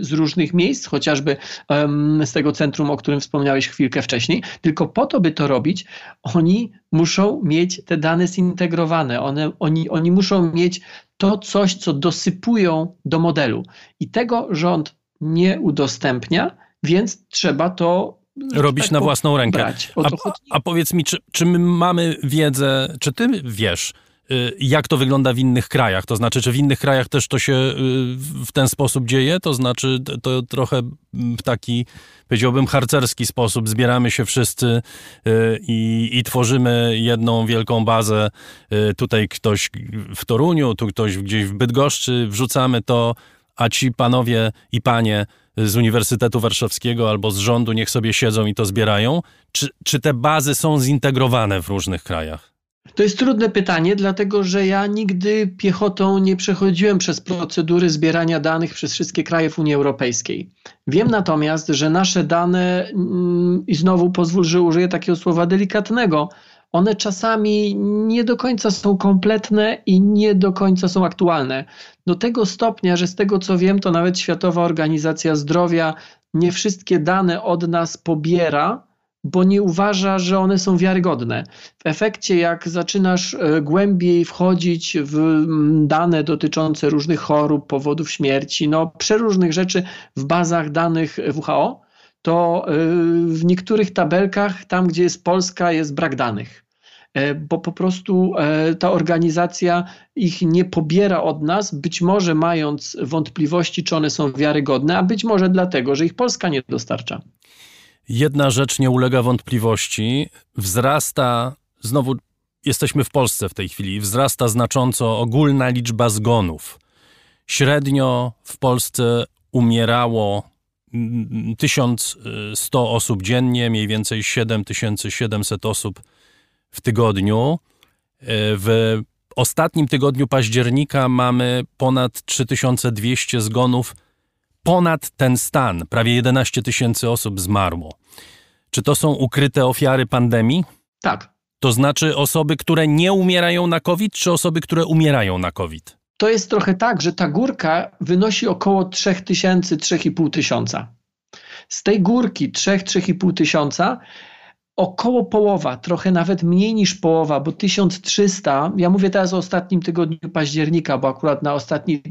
z różnych miejsc, chociażby um, z tego centrum, o którym wspomniałeś chwilkę wcześniej, tylko po to, by to robić, oni muszą mieć te dane zintegrowane, One, oni, oni muszą mieć to coś, co dosypują do modelu. I tego rząd nie udostępnia, więc trzeba to robić tak na własną rękę. A, a, powiedz mi, czy, czy my mamy wiedzę, czy ty wiesz, y, jak to wygląda w innych krajach? To znaczy, czy w innych krajach też to się y, w ten sposób dzieje? To znaczy, to trochę w taki, powiedziałbym, harcerski sposób zbieramy się wszyscy y, i, i tworzymy jedną wielką bazę. Tutaj ktoś w Toruniu, tu ktoś gdzieś w Bydgoszczy, wrzucamy to, a ci panowie i panie z Uniwersytetu Warszawskiego albo z rządu niech sobie siedzą i to zbierają? Czy, czy te bazy są zintegrowane w różnych krajach? To jest trudne pytanie, dlatego że ja nigdy piechotą nie przechodziłem przez procedury zbierania danych przez wszystkie kraje w Unii Europejskiej. Wiem natomiast, że nasze dane, mm, i znowu pozwól, że użyję takiego słowa delikatnego, one czasami nie do końca są kompletne i nie do końca są aktualne. Do tego stopnia, że z tego co wiem, to nawet Światowa Organizacja Zdrowia nie wszystkie dane od nas pobiera, bo nie uważa, że one są wiarygodne. W efekcie, jak zaczynasz e, głębiej wchodzić w mm, dane dotyczące różnych chorób, powodów śmierci, no przeróżnych rzeczy w bazach danych WHO, to e, w niektórych tabelkach, tam gdzie jest Polska, jest brak danych. E, bo po prostu e, ta organizacja ich nie pobiera od nas, być może mając wątpliwości, czy one są wiarygodne, a być może dlatego, że ich Polska nie dostarcza. Jedna rzecz nie ulega wątpliwości. Wzrasta, znowu jesteśmy w Polsce w tej chwili, wzrasta znacząco ogólna liczba zgonów. Średnio w Polsce umierało 1100 osób dziennie, mniej więcej 7700 osób w tygodniu. E, w ostatnim tygodniu października mamy ponad 3200 zgonów. Ponad ten stan, prawie 11 tysięcy osób zmarło. Czy to są ukryte ofiary pandemii? Tak. To znaczy osoby, które nie umierają na COVID, czy osoby, które umierają na COVID? To jest trochę tak, że ta górka wynosi około 3000, 3500 tysiąca. Z tej górki 3-3,5 tysiąca około połowa, trochę nawet mniej niż połowa, bo 1300, ja mówię teraz o ostatnim tygodniu października, bo akurat na ostatni, y,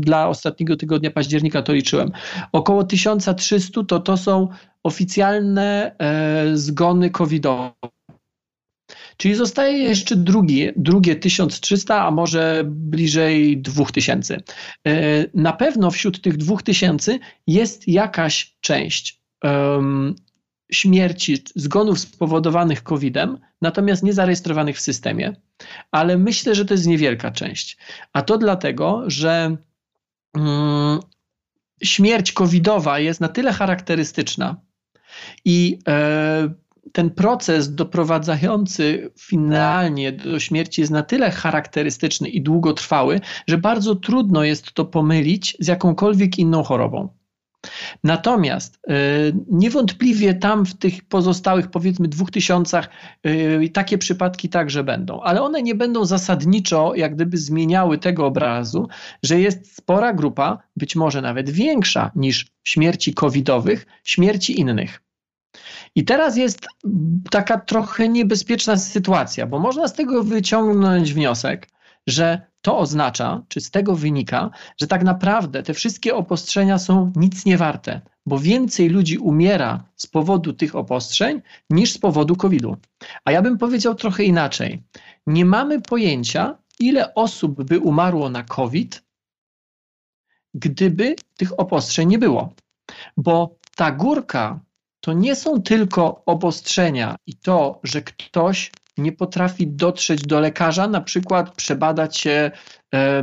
dla ostatniego tygodnia października to liczyłem. Około 1300 to to są oficjalne e, zgony covidowe. Czyli zostaje jeszcze drugie, drugie 1300, a może bliżej 2000. E, na pewno wśród tych 2000 jest jakaś część śmierci, zgonów spowodowanych COVID-em, natomiast nie zarejestrowanych w systemie, ale myślę, że to jest niewielka część. A to dlatego, że mm, śmierć covidowa jest na tyle charakterystyczna i e, ten proces doprowadzający finalnie do śmierci jest na tyle charakterystyczny i długotrwały, że bardzo trudno jest to pomylić z jakąkolwiek inną chorobą. Natomiast y, niewątpliwie tam w tych pozostałych powiedzmy dwóch tysiącach y, takie przypadki także będą, ale one nie będą zasadniczo jak gdyby zmieniały tego obrazu, że jest spora grupa, być może nawet większa niż śmierci covidowych, śmierci innych. I teraz jest taka trochę niebezpieczna sytuacja, bo można z tego wyciągnąć wniosek, że to oznacza, czy z tego wynika, że tak naprawdę te wszystkie obostrzenia są nic nie warte, bo więcej ludzi umiera z powodu tych obostrzeń niż z powodu COVID-u. A ja bym powiedział trochę inaczej. Nie mamy pojęcia, ile osób by umarło na COVID, gdyby tych obostrzeń nie było. Bo ta górka to nie są tylko obostrzenia i to, że ktoś nie potrafi dotrzeć do lekarza, na przykład przebadać się e,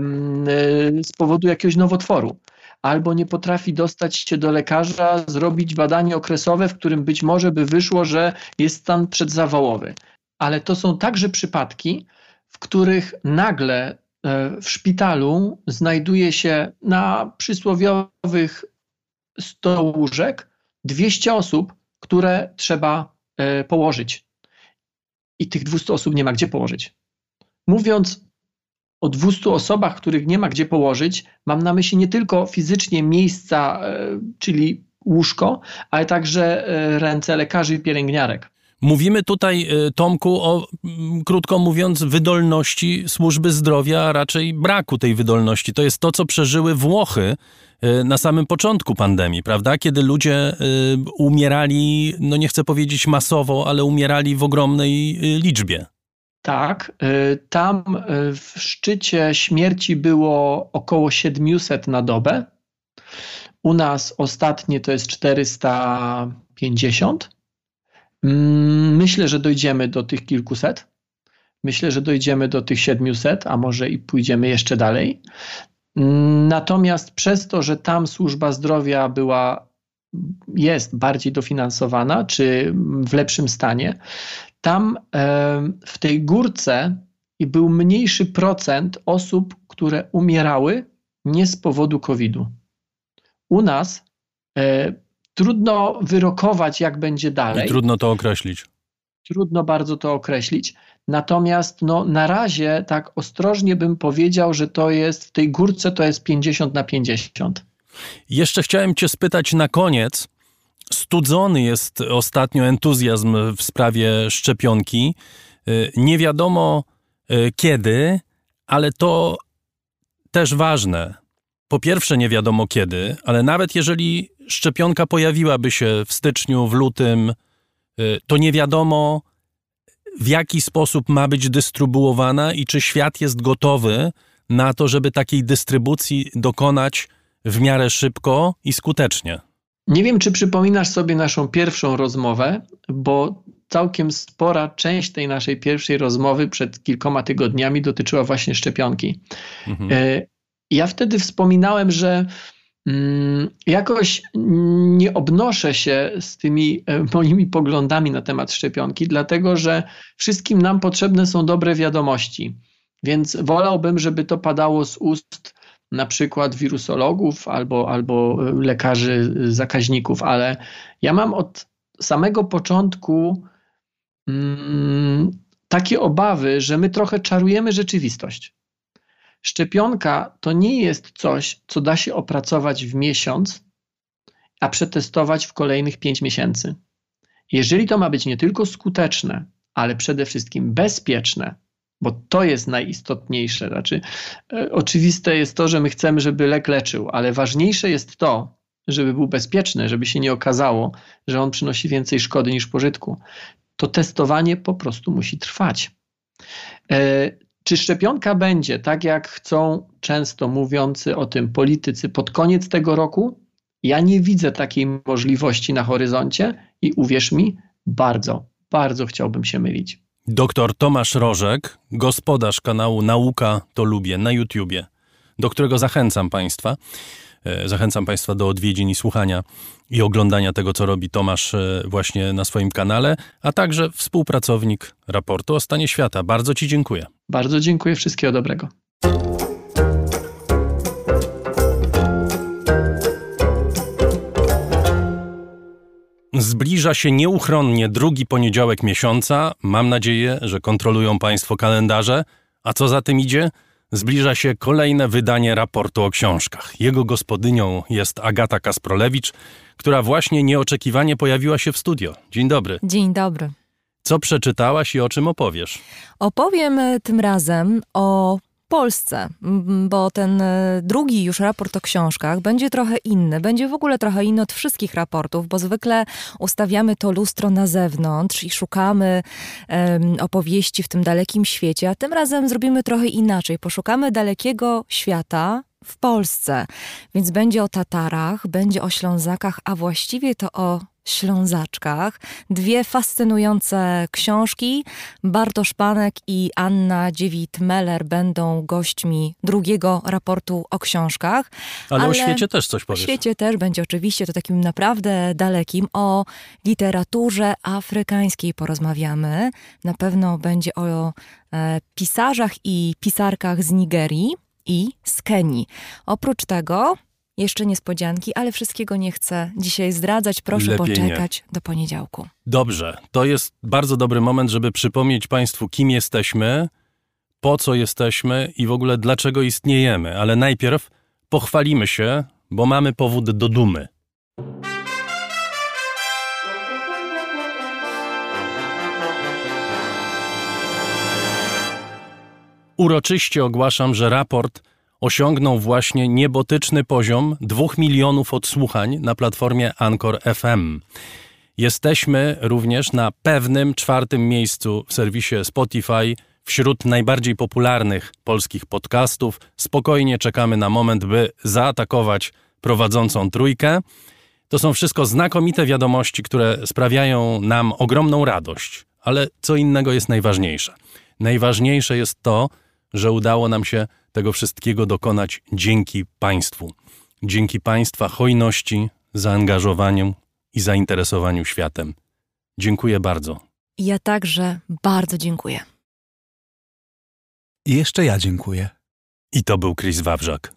z powodu jakiegoś nowotworu, albo nie potrafi dostać się do lekarza, zrobić badanie okresowe, w którym być może by wyszło, że jest stan przedzawałowy. Ale to są także przypadki, w których nagle e, w szpitalu znajduje się na przysłowiowych 100 łóżek 200 osób, które trzeba e, położyć i tych 200 osób nie ma gdzie położyć. Mówiąc o 200 osobach, których nie ma gdzie położyć, mam na myśli nie tylko fizycznie miejsca, e, czyli łóżko, ale także e, ręce lekarzy i pielęgniarek. Mówimy tutaj, e, Tomku, o, krótko mówiąc, wydolności służby zdrowia, a raczej braku tej wydolności. To jest to, co przeżyły Włochy na samym początku pandemii, prawda? Kiedy ludzie umierali, no nie chcę powiedzieć masowo, ale umierali w ogromnej liczbie. Tak, y, tam y, w szczycie śmierci było około 700 na dobę. U nas ostatnie to jest 450. Mm, myślę, że dojdziemy do tych kilkuset. Myślę, że dojdziemy do tych 700, a może i pójdziemy jeszcze dalej. Natomiast przez to, że tam służba zdrowia była, jest bardziej dofinansowana, czy w lepszym stanie, tam w tej górce był mniejszy procent osób, które umierały nie z powodu COVID-u. U nas e, trudno wyrokować, jak będzie dalej. I trudno to określić. Trudno bardzo to określić. Natomiast no, na razie tak ostrożnie bym powiedział, że to jest w tej górce to jest 50 na 50. Jeszcze chciałem Cię spytać na koniec, Studzony jest ostatnio entuzjazm w sprawie szczepionki. Y, nie wiadomo y, kiedy, ale to też ważne. Po pierwsze, nie wiadomo kiedy, ale nawet jeżeli szczepionka pojawiłaby się w styczniu, w lutym, y, to nie wiadomo, w jaki sposób ma być dystrybuowana i czy świat jest gotowy na to, żeby takiej dystrybucji dokonać w miarę szybko i skutecznie. Nie wiem, czy przypominasz sobie naszą pierwszą rozmowę, bo całkiem spora część tej naszej pierwszej rozmowy przed kilkoma tygodniami dotyczyła właśnie szczepionki. Mhm. E, ja wtedy wspominałem, że jakoś nie obnoszę się z tymi e, moimi poglądami na temat szczepionki, dlatego że wszystkim nam potrzebne są dobre wiadomości. Więc wolałbym, żeby to padało z ust na przykład wirusologów albo, albo lekarzy zakaźników, ale ja mam od samego początku mm, takie obawy, że my trochę czarujemy rzeczywistość. Szczepionka to nie jest coś, co da się opracować w miesiąc, a przetestować w kolejnych pięć miesięcy. Jeżeli to ma być nie tylko skuteczne, ale przede wszystkim bezpieczne, bo to jest najistotniejsze. Znaczy, e, oczywiste jest to, że my chcemy, żeby lek leczył, ale ważniejsze jest to, żeby był bezpieczny, żeby się nie okazało, że on przynosi więcej szkody niż pożytku. To testowanie po prostu musi trwać. E, czy szczepionka będzie, tak jak chcą często mówiący o tym politycy, pod koniec tego roku? Ja nie widzę takiej możliwości na horyzoncie i uwierz mi, bardzo, bardzo chciałbym się mylić. Doktor Tomasz Rożek, gospodarz kanału Nauka to Lubię na YouTubie, do którego zachęcam Państwa. E, zachęcam Państwa do odwiedzin i słuchania i oglądania tego, co robi Tomasz e, właśnie na swoim kanale, a także współpracownik raportu o stanie świata. Bardzo Ci dziękuję. Bardzo dziękuję, wszystkiego dobrego. Zbliża się nieuchronnie drugi poniedziałek miesiąca. Mam nadzieję, że kontrolują Państwo kalendarze. A co za tym idzie? Zbliża się kolejne wydanie raportu o książkach. Jego gospodynią jest Agata Kasprolewicz, która właśnie nieoczekiwanie pojawiła się w studio. Dzień dobry. Dzień dobry. Co przeczytałaś i o czym opowiesz? Opowiem e, tym razem o Polsce, bo ten e, drugi już raport o książkach będzie trochę inny. Będzie w ogóle trochę inny od wszystkich raportów, bo zwykle ustawiamy to lustro na zewnątrz i szukamy um, opowieści w tym dalekim świecie, a tym razem zrobimy trochę inaczej. Poszukamy dalekiego świata, w Polsce. Więc będzie o Tatarach, będzie o Ślązakach, a właściwie to o Ślązaczkach. Dwie fascynujące książki. Bartosz Panek i Anna Dziewit-Meller będą gośćmi drugiego raportu o książkach. Ale, ale o świecie też coś powiesz. O świecie też będzie oczywiście, to takim naprawdę dalekim. O literaturze afrykańskiej porozmawiamy. Na pewno będzie o e, pisarzach i pisarkach z Nigerii i z Kenii. Oprócz tego jeszcze niespodzianki, ale wszystkiego nie chcę dzisiaj zdradzać. Proszę Lepiej poczekać do poniedziałku. Dobrze, to jest bardzo dobry moment, żeby przypomnieć Państwu, kim jesteśmy, po co jesteśmy i w ogóle dlaczego istniejemy. Ale najpierw pochwalimy się, bo mamy powód do dumy. Uroczyście ogłaszam, że raport osiągnął właśnie niebotyczny poziom 2 milionów odsłuchań na platformie Anchor FM. Jesteśmy również na pewnym czwartym miejscu w serwisie Spotify wśród najbardziej popularnych polskich podcastów. Spokojnie czekamy na moment, by zaatakować prowadzącą trójkę. To są wszystko znakomite wiadomości, które sprawiają nam ogromną radość, ale co innego jest najważniejsze. Najważniejsze jest to, że udało nam się tego wszystkiego dokonać dzięki Państwu. Dzięki Państwa hojności, zaangażowaniu i zainteresowaniu światem. Dziękuję bardzo. Ja także bardzo dziękuję. I jeszcze ja dziękuję. I to był Chris Wawrzak.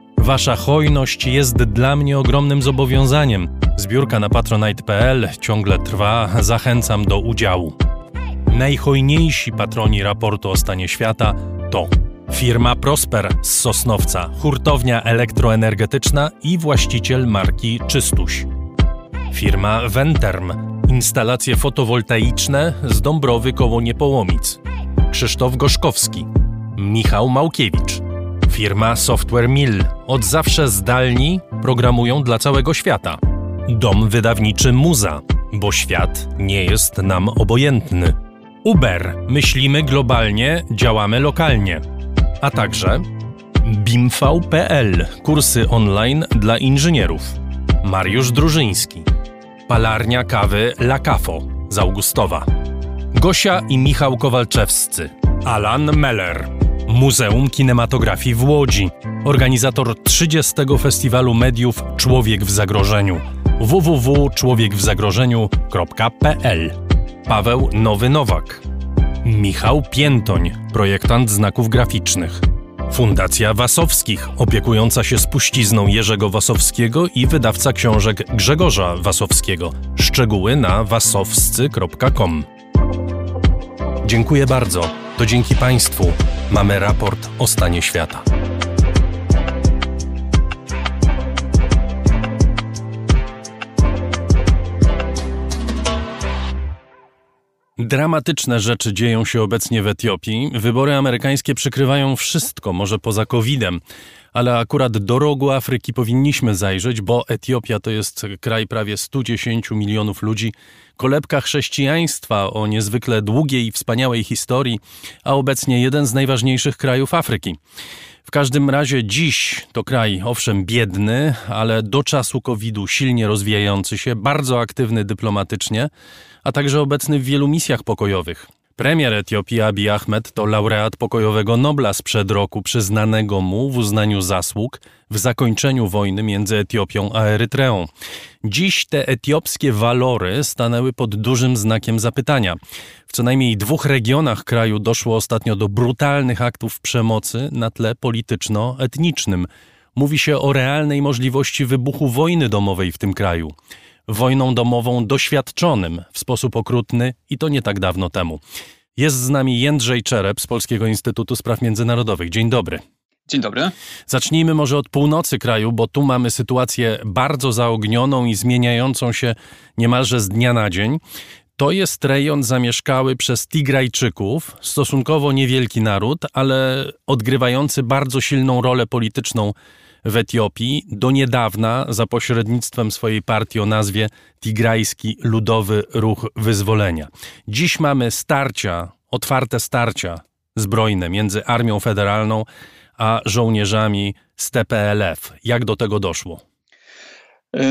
Wasza hojność jest dla mnie ogromnym zobowiązaniem. Zbiórka na patronite.pl ciągle trwa, zachęcam do udziału. Najhojniejsi patroni raportu o stanie świata to firma Prosper z Sosnowca, hurtownia elektroenergetyczna i właściciel marki Czystuś. Firma Venterm, instalacje fotowoltaiczne z Dąbrowy koło Niepołomic. Krzysztof Gorzkowski, Michał Małkiewicz. Firma Software Mill, od zawsze zdalni, programują dla całego świata. Dom wydawniczy Muza, bo świat nie jest nam obojętny. Uber, myślimy globalnie, działamy lokalnie. A także BIMV.pl, kursy online dla inżynierów. Mariusz Drużyński, palarnia kawy La Cafo z Augustowa. Gosia i Michał Kowalczewscy, Alan Meller, Muzeum Kinematografii w Łodzi, organizator 30. Festiwalu Mediów Człowiek w Zagrożeniu www.człowiekwzagrożeniu.pl Paweł Nowy Nowak Michał Piętoń, projektant znaków graficznych Fundacja Wasowskich, opiekująca się spuścizną Jerzego Wasowskiego i wydawca książek Grzegorza Wasowskiego. Szczegóły na wasowscy.com Dziękuję bardzo. To dzięki Państwu mamy raport o stanie świata. Dramatyczne rzeczy dzieją się obecnie w Etiopii. Wybory amerykańskie przykrywają wszystko, może poza COVID-em, ale akurat do rogu Afryki powinniśmy zajrzeć, bo Etiopia to jest kraj prawie 110 milionów ludzi, kolebka chrześcijaństwa o niezwykle długiej i wspaniałej historii, a obecnie jeden z najważniejszych krajów Afryki. W każdym razie dziś to kraj, owszem, biedny, ale do czasu COVID-u silnie rozwijający się, bardzo aktywny dyplomatycznie, a także obecny w wielu misjach pokojowych. Premier Etiopii Abiy Ahmed to laureat pokojowego Nobla sprzed roku, przyznanego mu w uznaniu zasług w zakończeniu wojny między Etiopią a Erytreą. Dziś te etiopskie walory stanęły pod dużym znakiem zapytania. W co najmniej dwóch regionach kraju doszło ostatnio do brutalnych aktów przemocy na tle polityczno-etnicznym. Mówi się o realnej możliwości wybuchu wojny domowej w tym kraju wojną domową doświadczonym w sposób okrutny i to nie tak dawno temu. Jest z nami Jędrzej Czerep z Polskiego Instytutu Spraw Międzynarodowych. Dzień dobry. Dzień dobry. Zacznijmy może od północy kraju, bo tu mamy sytuację bardzo zaognioną i zmieniającą się niemalże z dnia na dzień. To jest rejon zamieszkały przez Tigrajczyków, stosunkowo niewielki naród, ale odgrywający bardzo silną rolę polityczną w Etiopii, do niedawna za pośrednictwem swojej partii o nazwie Tigrajski Ludowy Ruch Wyzwolenia. Dziś mamy starcia, otwarte starcia zbrojne między Armią Federalną a żołnierzami z TPLF. Jak do tego doszło?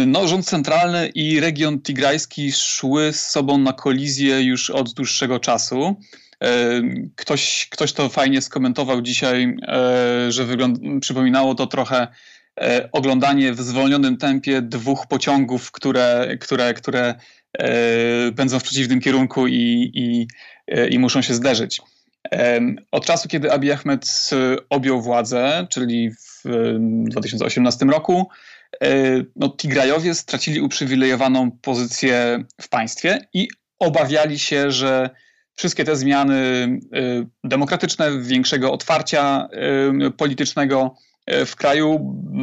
No, rząd centralny i region tigrajski szły z sobą na kolizję już od dłuższego czasu. E, ktoś, ktoś to fajnie skomentował dzisiaj, e, że przypominało to trochę e, oglądanie w zwolnionym tempie dwóch pociągów, które, które, które pędzą w przeciwnym kierunku i, i, i muszą się zderzyć. Od czasu, kiedy Abiy Ahmed objął władzę, czyli w 2018 roku, no, Tigrajowie stracili uprzywilejowaną pozycję w państwie i obawiali się, że wszystkie te zmiany y, demokratyczne, większego otwarcia y, politycznego y, w kraju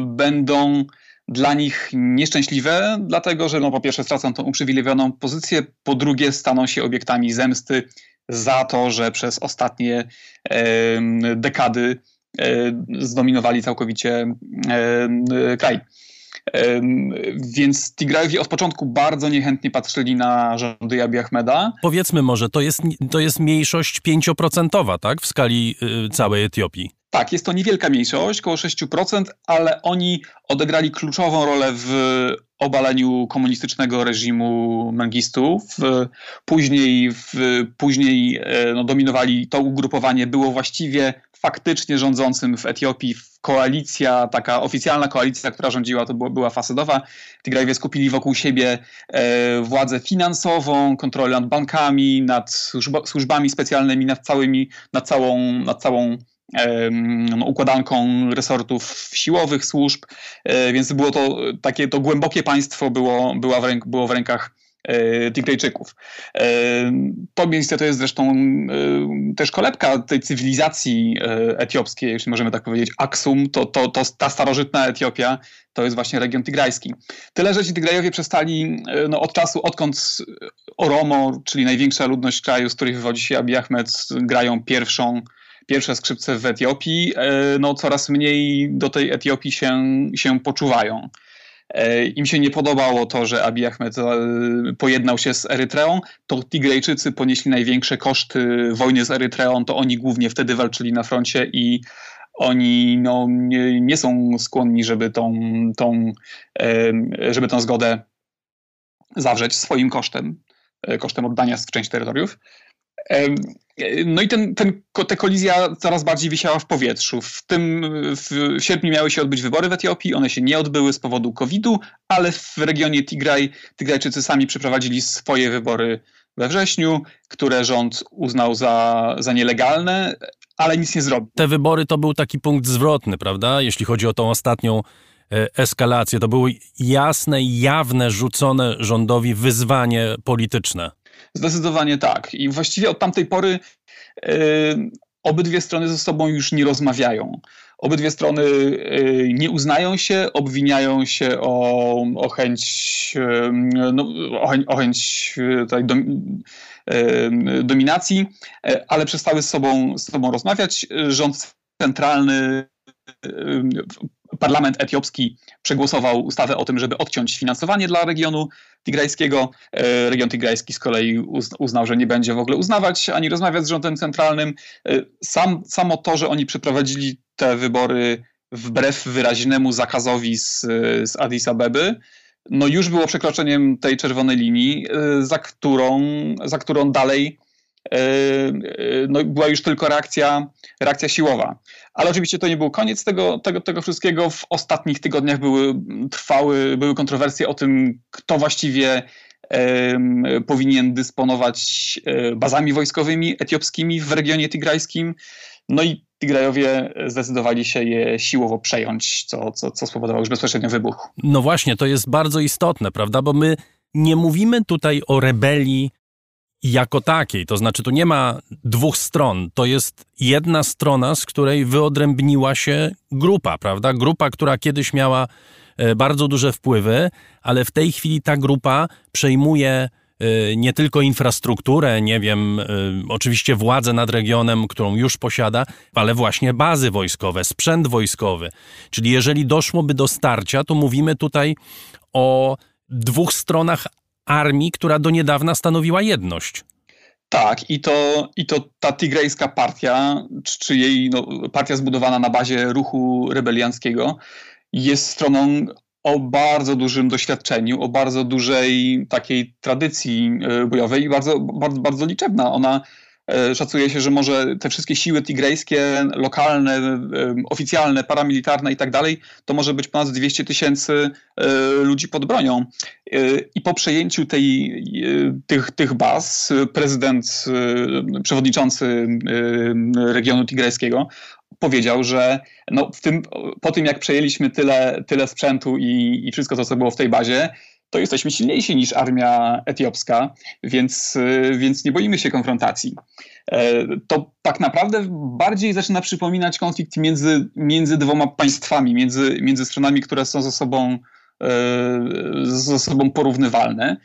będą dla nich nieszczęśliwe, dlatego że no, po pierwsze stracą tą uprzywilejowaną pozycję, po drugie staną się obiektami zemsty za to, że przez ostatnie dekady zdominowali całkowicie kraj. Więc Tigrajowie od początku bardzo niechętnie patrzyli na rządy Abiy Ahmeda. Powiedzmy może, to jest, to jest mniejszość pięcioprocentowa, tak, w skali y, całej Etiopii. Tak, jest to niewielka mniejszość, około 6%, ale oni odegrali kluczową rolę w obaleniu komunistycznego reżimu Mengistu. Później, w, później e, no, dominowali to ugrupowanie, było właściwie faktycznie rządzącym w Etiopii koalicja, taka oficjalna koalicja, która rządziła, to była fasadowa. Tigrajowie skupili wokół siebie e, władzę finansową, kontrolę nad bankami, nad służbami specjalnymi, nad, całymi, nad całą, nad całą układanką resortów siłowych, służb, e, więc było to takie, to głębokie państwo było, było, w, ręk, było w rękach Tigrejczyków. E, to miejsce to jest zresztą też kolebka tej cywilizacji etiopskiej, jeśli możemy tak powiedzieć. Aksum, to, to, to ta starożytna Etiopia, to jest właśnie region tigrajski. Tyle, że ci Tigrajowie przestali no, od czasu, odkąd Oromo, czyli największa ludność kraju, z której wywodzi się Abiy Ahmed, grają pierwszą pierwsze skrzypce w Etiopii, e, no coraz mniej do tej Etiopii się, się poczuwają. E, Im się nie podobało to, że Abiy Ahmed e, pojednał się z Erytreą, to Tigrejczycy ponieśli największe koszty wojny z Erytreą, to oni głównie wtedy walczyli na froncie i oni no, nie, nie są skłonni, żeby tą, tą, żeby tą zgodę zawrzeć swoim kosztem, kosztem oddania w część terytoriów. No i ten, ten, ta kolizja coraz bardziej wisiała w powietrzu. W tym w sierpniu miały się odbyć wybory w Etiopii, one się nie odbyły z powodu COVID-u, ale w regionie Tigraj Tigrajczycy sami przeprowadzili swoje wybory we wrześniu, które rząd uznał za, za nielegalne, ale nic nie zrobił. Te wybory to był taki punkt zwrotny, prawda? Jeśli chodzi o tą ostatnią e, eskalację, to były jasne, jawne, rzucone rządowi wyzwanie polityczne. Zdecydowanie tak. I właściwie od tamtej pory yy, obydwie strony ze sobą już nie rozmawiają. Obydwie strony yy, nie uznają się, obwiniają się o, o chęć, yy, no, o, o chęć tutaj dom, dominacji, ale przestały z sobą, z sobą rozmawiać. Rząd centralny Parlament etiopski przegłosował ustawę o tym, żeby odciąć finansowanie dla regionu tigrajskiego. E, region tigrajski z kolei uznał, że nie będzie w ogóle uznawać ani rozmawiać z rządem centralnym. Sam, samo to, że oni przeprowadzili te wybory wbrew wyraźnemu zakazowi z, z Addis Abeby, no już było przekroczeniem tej czerwonej linii, za którą, za którą dalej no, była już tylko reakcja, reakcja siłowa. Ale oczywiście to nie był koniec tego, tego, tego wszystkiego. W ostatnich tygodniach były, trwały, były kontrowersje o tym, kto właściwie powinien dysponować bazami wojskowymi etiopskimi w regionie tigrajskim. No i Tigrajowie zdecydowali się je siłowo przejąć, co, co, co spowodowało już bezpośrednio wybuch. No właśnie, to jest bardzo istotne, prawda? Bo my nie mówimy tutaj o rebelii jako takiej. To znaczy, tu nie ma dwóch stron. To jest jedna strona, z której wyodrębniła się grupa, prawda? Grupa, która kiedyś miała e, bardzo duże wpływy, ale w tej chwili ta grupa przejmuje e, nie tylko infrastrukturę, nie wiem, e, oczywiście władzę nad regionem, którą już posiada, ale właśnie bazy wojskowe, sprzęt wojskowy. Czyli jeżeli doszłoby do starcia, to mówimy tutaj o dwóch stronach armii, która do niedawna stanowiła jedność. Tak, i to, i to ta tigrejska partia, czy, jej no, partia zbudowana na bazie ruchu rebelianckiego, jest stroną o bardzo dużym doświadczeniu, o bardzo dużej takiej tradycji e, bojowej i bardzo, bardzo, bardzo liczebna. Ona szacuje się, że może te wszystkie siły tigrejskie, lokalne, e, oficjalne, paramilitarne i tak dalej, to może być ponad 200 tysięcy e, ludzi pod bronią. I po przejęciu tej, tych, tych baz prezydent, przewodniczący regionu tigrejskiego powiedział, że no w tym, po tym jak przejęliśmy tyle, tyle sprzętu i, i wszystko to, co było w tej bazie, to jesteśmy silniejsi niż armia etiopska, więc, y, więc nie boimy się konfrontacji. E, to tak naprawdę bardziej zaczyna przypominać konflikt między, między dwoma państwami, między, między stronami, które są ze sobą, e, ze sobą porównywalne.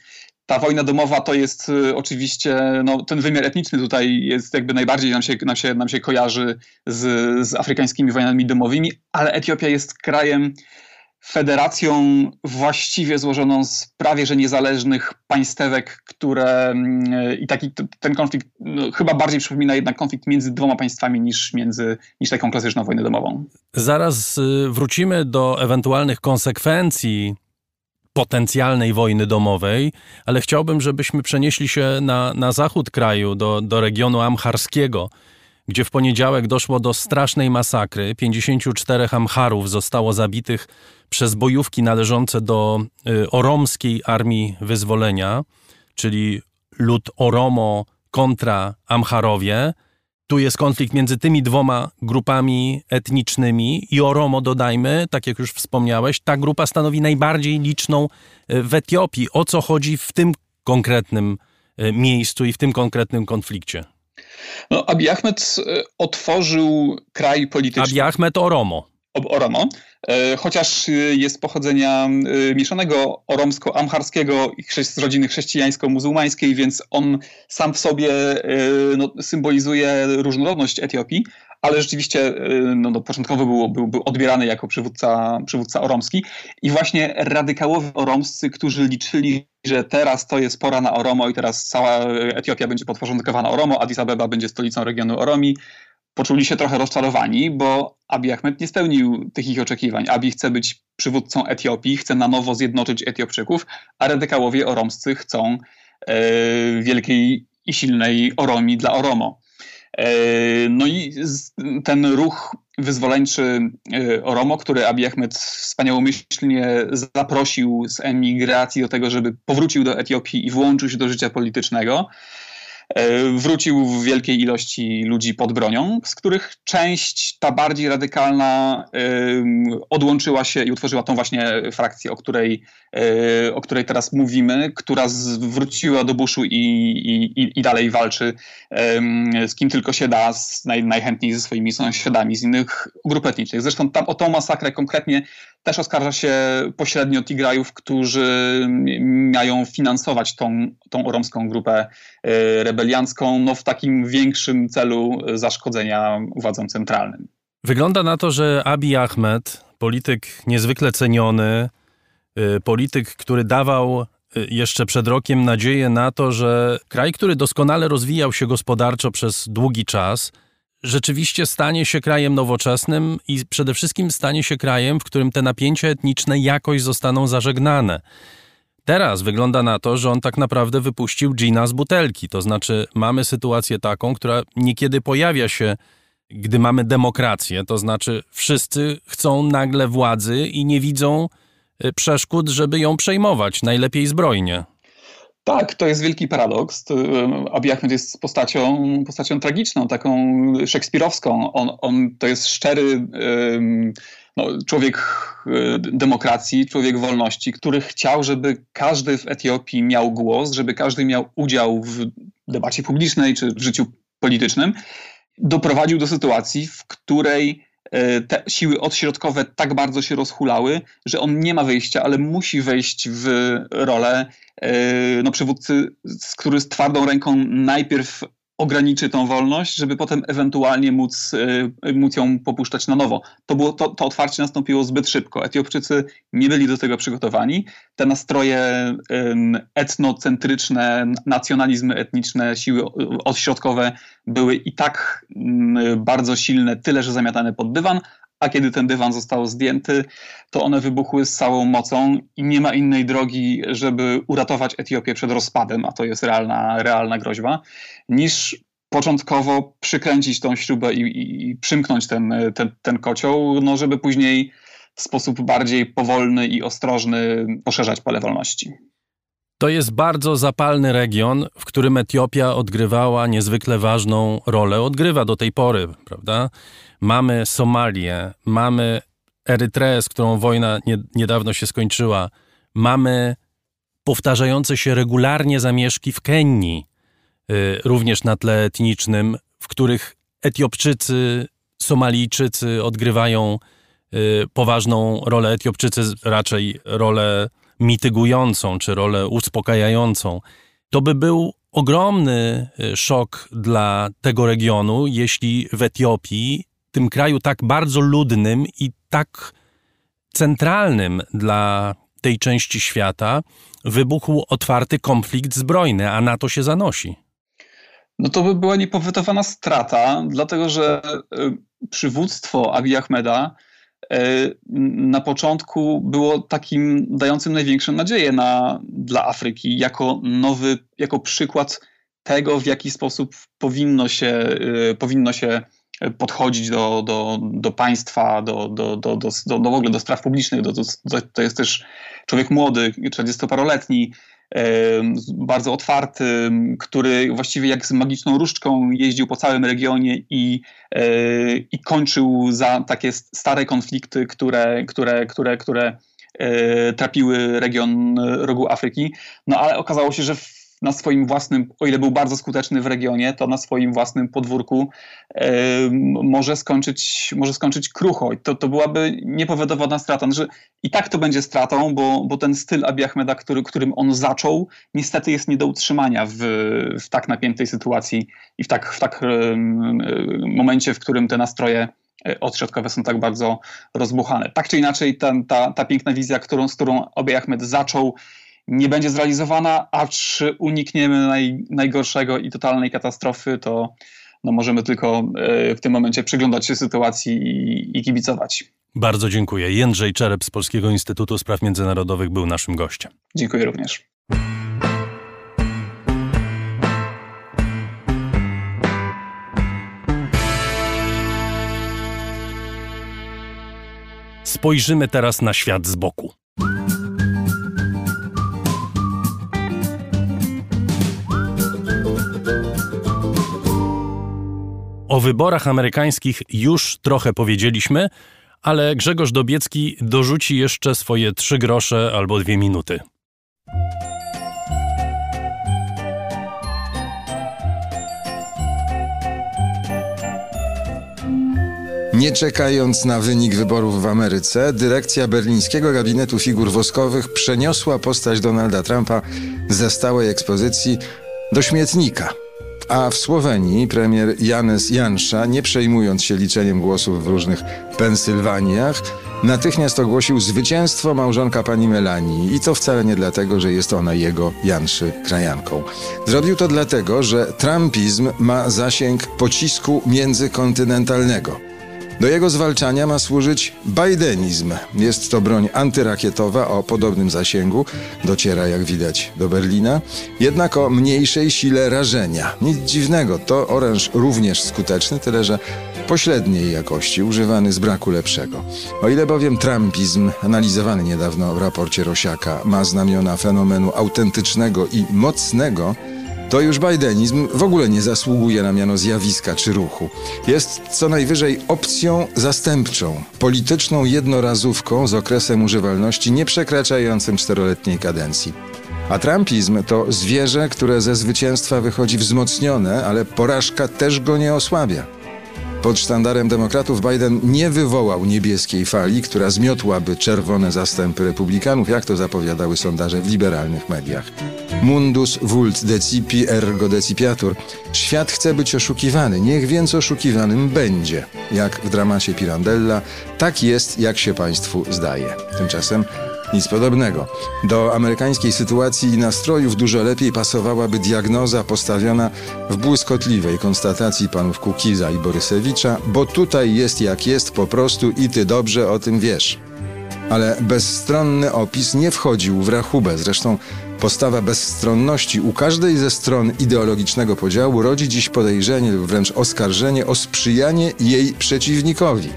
Ta wojna domowa to jest y, oczywiście, no, ten wymiar etniczny tutaj jest jakby najbardziej nam się, nam się, nam się kojarzy z, z afrykańskimi wojnami domowymi, ale Etiopia jest krajem federacją właściwie złożoną z prawie że niezależnych państewek, które mm, i taki ten konflikt no, chyba bardziej przypomina jednak konflikt między dwoma państwami niż między niż taką klasyczną wojnę domową. Zaraz y, wrócimy do ewentualnych konsekwencji potencjalnej wojny domowej, ale chciałbym, żebyśmy przenieśli się na, na zachód kraju, do, do regionu amharskiego gdzie w poniedziałek doszło do strasznej masakry. 54 Amharów zostało zabitych przez bojówki należące do y, oromskiej armii wyzwolenia, czyli lud Oromo kontra Amharowie. Tu jest konflikt między tymi dwoma grupami etnicznymi i Oromo, dodajmy, tak jak już wspomniałeś, ta grupa stanowi najbardziej liczną y, w Etiopii. O co chodzi w tym konkretnym y, miejscu i w tym konkretnym konflikcie? No, Abiy Ahmed otworzył kraj polityczny. Abiy Ahmed Oromo. Oromo, e, chociaż jest pochodzenia e, mieszanego oromsko-amharskiego z rodziny chrześcijańsko-muzułmańskiej, więc on sam w sobie no, symbolizuje różnorodność Etiopii, ale rzeczywiście no, no, początkowo był, był, był odbierany jako przywódca, przywódca oromski. I właśnie radykałowie oromscy, którzy liczyli, że teraz to jest pora na Oromo i teraz cała Etiopia będzie podporządkowana Oromo, Addis Abeba będzie stolicą regionu Oromi, poczuli się trochę rozczarowani, bo Abiy Ahmed nie spełnił tych ich oczekiwań. Abiy chce być przywódcą Etiopii, chce na nowo zjednoczyć Etiopczyków, a radykałowie oromscy chcą e, wielkiej i silnej Oromi dla Oromo. E, no i ten ruch wyzwoleńczy e, Oromo, który Abiy Ahmed wspaniałomyślnie zaprosił z emigracji do tego, żeby powrócił do Etiopii i włączył się do życia politycznego, wrócił w wielkiej ilości ludzi pod bronią, z których część, ta bardziej radykalna, odłączyła się i utworzyła tą właśnie frakcję, o której, e, o której teraz mówimy, która wróciła do buszu i, i, i dalej walczy z kim tylko się da, naj, najchętniej ze swoimi sąsiadami z innych grup etnicznych. Zresztą tam, o tą masakrę konkretnie też oskarża się pośrednio Tigrajów, którzy mają finansować tą, tą oromską grupę e, rebeliancką no, w takim większym celu zaszkodzenia władzom centralnym. Wygląda na to, że Abiy Ahmed, polityk niezwykle ceniony, e, polityk, który dawał e, jeszcze przed rokiem nadzieję na to, że kraj, który doskonale rozwijał się gospodarczo przez długi czas, rzeczywiście stanie się krajem nowoczesnym i przede wszystkim stanie się krajem, w którym te napięcia etniczne jakoś zostaną zażegnane. Teraz wygląda na to, że on tak naprawdę wypuścił gina z butelki. To znaczy, mamy sytuację taką, która niekiedy pojawia się, gdy mamy demokrację. To znaczy, wszyscy chcą nagle władzy i nie widzą y, przeszkód, żeby ją przejmować, najlepiej zbrojnie. Tak, to jest wielki paradoks. Abiy Ahmed jest postacią, postacią tragiczną, taką szekspirowską. On, on to jest szczery no, człowiek e, demokracji, człowiek wolności, który chciał, żeby każdy w Etiopii miał głos, żeby każdy miał udział w debacie publicznej czy w życiu politycznym. Doprowadził do sytuacji, w której E, te siły odśrodkowe tak bardzo się rozhulały, że on nie ma wyjścia, ale musi wejść w rolę e, no, przywódcy, który z twardą ręką najpierw ograniczy tą wolność, żeby potem ewentualnie móc, y, móc ją popuszczać na nowo. To, było, to, to otwarcie nastąpiło zbyt szybko. Etiopczycy nie byli do tego przygotowani. Te nastroje etnocentryczne, nacjonalizmy etniczne, siły odśrodkowe były i tak bardzo silne, tyle że zamiatane pod dywan, a kiedy ten dywan został zdjęty, to one wybuchły z całą mocą i nie ma innej drogi, żeby uratować Etiopię przed rozpadem, a to jest realna, realna groźba, niż początkowo przykręcić tą śrubę i, i przymknąć ten, ten, ten kocioł, no żeby później w sposób bardziej powolny i ostrożny poszerzać pole wolności. To jest bardzo zapalny region, w którym Etiopia odgrywała niezwykle ważną rolę, odgrywa do tej pory, prawda? Mamy Somalię, mamy Erytreę, z którą wojna nie, niedawno się skończyła, mamy powtarzające się regularnie zamieszki w Kenii, y, również na tle etnicznym, w których Etiopczycy, Somalijczycy odgrywają y, poważną rolę, Etiopczycy raczej rolę mitygującą czy rolę uspokajającą. To by był ogromny y, szok dla tego regionu, jeśli w Etiopii, tym kraju tak bardzo ludnym i tak centralnym dla tej części świata, wybuchł otwarty konflikt zbrojny, a na to się zanosi. No to by była niepowetowana strata, dlatego że y, przywództwo Abiy Ahmeda na początku było takim dającym największą nadzieję na, dla Afryki, jako nowy, jako przykład tego, w jaki sposób powinno się, e, powinno się podchodzić do, do, do państwa, do, do, do, do, do, w ogóle do spraw publicznych. Do, do, to jest też człowiek młody, 40-paroletni, bardzo otwarty, który właściwie jak z magiczną różdżką jeździł po całym regionie i, e, i kończył za takie stare konflikty, które, które, które, które e, trapiły region rogu Afryki. No ale okazało się, że na swoim własnym, o ile był bardzo skuteczny w regionie, to na swoim własnym podwórku może, skończyć, może skończyć krucho. I to, to byłaby niepowodowana strata. Że I tak to będzie stratą, bo, bo ten styl Abiy Ahmeda, który, którym on zaczął, niestety jest nie do utrzymania w, w tak napiętej sytuacji i w tak, w tak momencie, w którym te nastroje e, odśrodkowe są tak bardzo rozbuchane. Tak czy inaczej, ten, ta, ta piękna wizja, którą, z którą Abiy Ahmed zaczął, nie będzie zrealizowana, a czy unikniemy naj, najgorszego i totalnej katastrofy, to no możemy tylko e, w tym momencie przyglądać się sytuacji i, i kibicować. Bardzo dziękuję. Jędrzej Czerep z Polskiego Instytutu Spraw Międzynarodowych był naszym gościem. Dziękuję również. Spojrzymy teraz na świat z boku. O wyborach amerykańskich już trochę powiedzieliśmy, ale Grzegorz Dobiecki dorzuci jeszcze swoje trzy grosze albo dwie minuty. Nie czekając na wynik wyborów w Ameryce, dyrekcja berlińskiego gabinetu figur woskowych przeniosła postać Donalda Trumpa ze stałej ekspozycji do śmietnika. A w Słowenii premier Janes Jansza, nie przejmując się liczeniem głosów w różnych Pensylwaniach, natychmiast ogłosił zwycięstwo małżonka pani Melanii. I to wcale nie dlatego, że jest ona jego Janszy krajanką. Zrobił to dlatego, że trumpizm ma zasięg pocisku międzykontynentalnego. Do jego zwalczania ma służyć Bidenizm. Jest to broń antyrakietowa o podobnym zasięgu, dociera jak widać do Berlina, jednak o mniejszej sile rażenia. Nic dziwnego, to oręż również skuteczny, tyle że pośredniej jakości, używany z braku lepszego. O ile bowiem trumpizm, analizowany niedawno w raporcie Rosiaka, ma znamiona fenomenu autentycznego i mocnego, to już Bidenizm w ogóle nie zasługuje na miano zjawiska czy ruchu. Jest co najwyżej opcją zastępczą, polityczną jednorazówką z okresem używalności nieprzekraczającym czteroletniej kadencji. A trumpizm to zwierzę, które ze zwycięstwa wychodzi wzmocnione, ale porażka też go nie osłabia. Pod sztandarem demokratów Biden nie wywołał niebieskiej fali, która zmiotłaby czerwone zastępy republikanów, jak to zapowiadały sondaże w liberalnych mediach. Mundus vult decipi ergo decipiatur. Świat chce być oszukiwany, niech więc oszukiwanym będzie. Jak w dramacie Pirandella, tak jest, jak się państwu zdaje. Tymczasem nic podobnego. Do amerykańskiej sytuacji i nastrojów dużo lepiej pasowałaby diagnoza postawiona w błyskotliwej konstatacji panów Kukiza i Borysewicza, bo tutaj jest jak jest po prostu i ty dobrze o tym wiesz. Ale bezstronny opis nie wchodził w rachubę. Zresztą postawa bezstronności u każdej ze stron ideologicznego podziału rodzi dziś podejrzenie lub wręcz oskarżenie o sprzyjanie jej przeciwnikowi.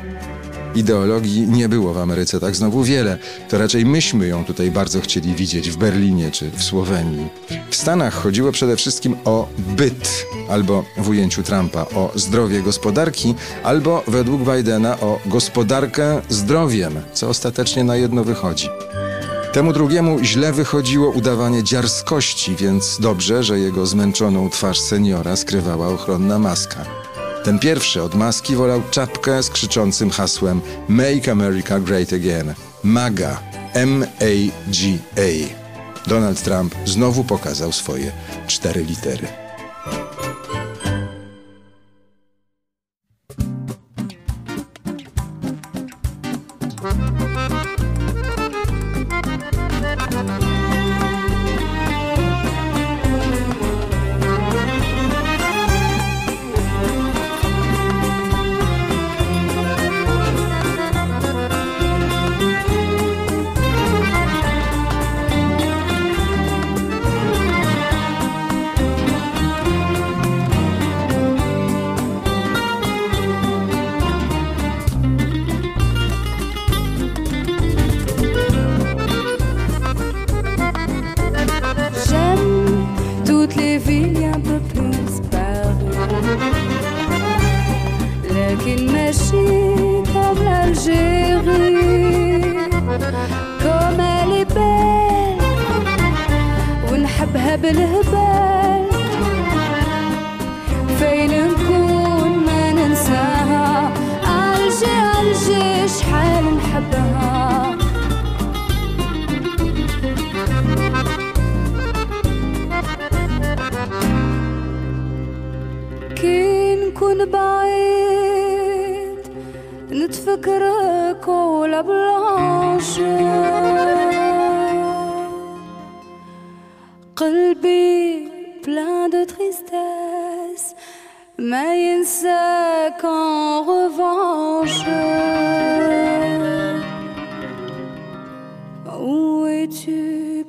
Ideologii nie było w Ameryce tak znowu wiele. To raczej myśmy ją tutaj bardzo chcieli widzieć w Berlinie czy w Słowenii. W Stanach chodziło przede wszystkim o byt, albo w ujęciu Trumpa o zdrowie gospodarki, albo według Bidena o gospodarkę zdrowiem, co ostatecznie na jedno wychodzi. Temu drugiemu źle wychodziło udawanie dziarskości, więc dobrze, że jego zmęczoną twarz seniora skrywała ochronna maska. Ten pierwszy od maski wolał czapkę z krzyczącym hasłem Make America Great Again. MAGA. M-A-G-A. Donald Trump znowu pokazał swoje cztery litery.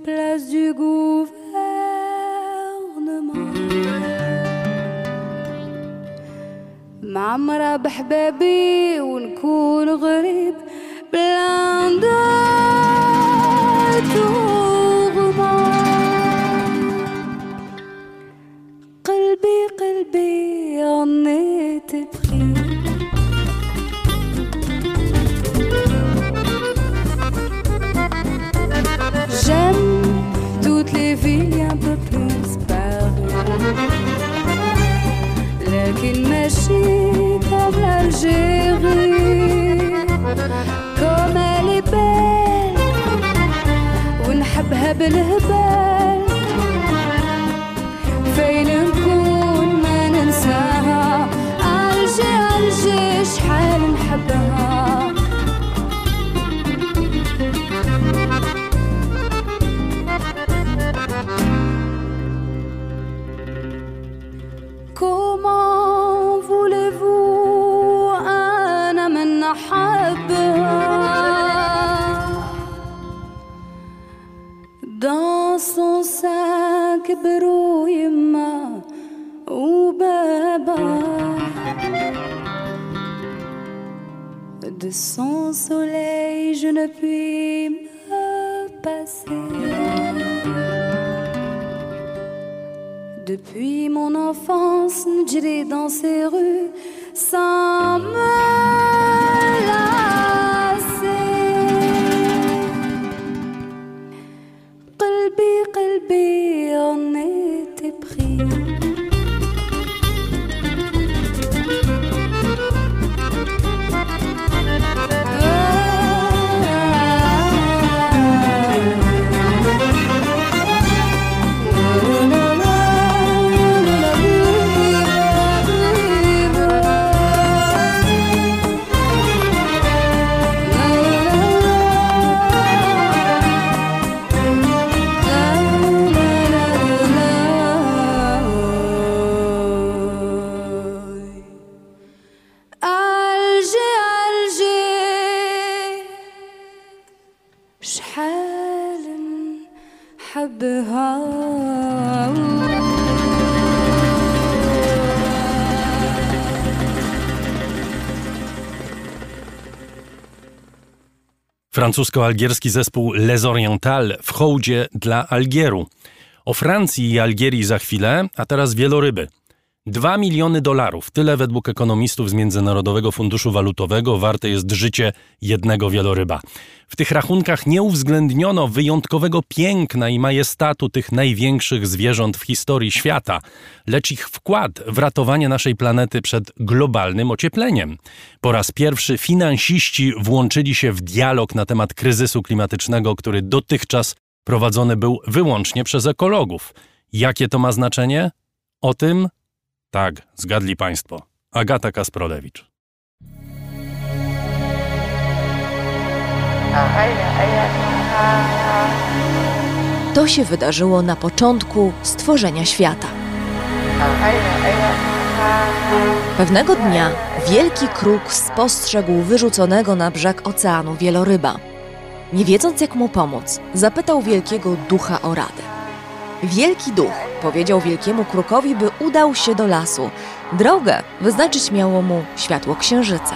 Place du gouvernement. معمرة بحبابي ونكون غريب plein de comme elle est belle ونحبها بالهبال De son soleil, je ne puis me passer. Depuis mon enfance, j'ai dans ces rues sans me be Francusko-algierski zespół Les Orientales w hołdzie dla Algieru. O Francji i Algierii za chwilę, a teraz wieloryby. 2 miliony dolarów, tyle według ekonomistów z Międzynarodowego Funduszu Walutowego warte jest życie jednego wieloryba. W tych rachunkach nie uwzględniono wyjątkowego piękna i majestatu tych największych zwierząt w historii świata, lecz ich wkład w ratowanie naszej planety przed globalnym ociepleniem. Po raz pierwszy finansiści włączyli się w dialog na temat kryzysu klimatycznego, który dotychczas prowadzony był wyłącznie przez ekologów. Jakie to ma znaczenie? O tym tak, zgadli Państwo. Agata Kasprolewicz. To się wydarzyło na początku stworzenia świata. Pewnego dnia wielki kruk spostrzegł wyrzuconego na brzeg oceanu wieloryba. Nie wiedząc jak mu pomóc, zapytał wielkiego ducha o radę. Wielki duch powiedział wielkiemu krukowi, by udał się do lasu. Drogę wyznaczyć miało mu światło księżyca.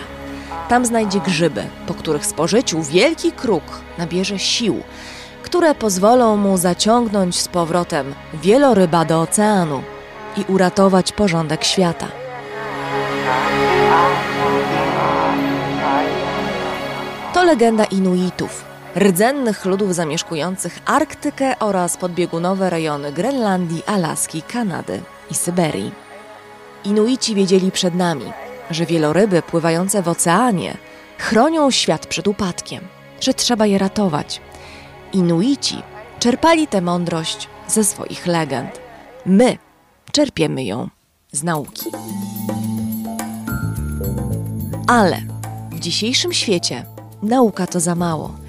Tam znajdzie grzyby, po których spożyciu wielki kruk nabierze sił, które pozwolą mu zaciągnąć z powrotem wieloryba do oceanu i uratować porządek świata. To legenda Inuitów, rdzennych ludów zamieszkujących Arktykę oraz podbiegunowe rejony Grenlandii, Alaski, Kanady i Syberii. Inuici wiedzieli przed nami, że wieloryby pływające w oceanie chronią świat przed upadkiem, że trzeba je ratować. Inuici czerpali tę mądrość ze swoich legend. My czerpiemy ją z nauki. Ale w dzisiejszym świecie nauka to za mało.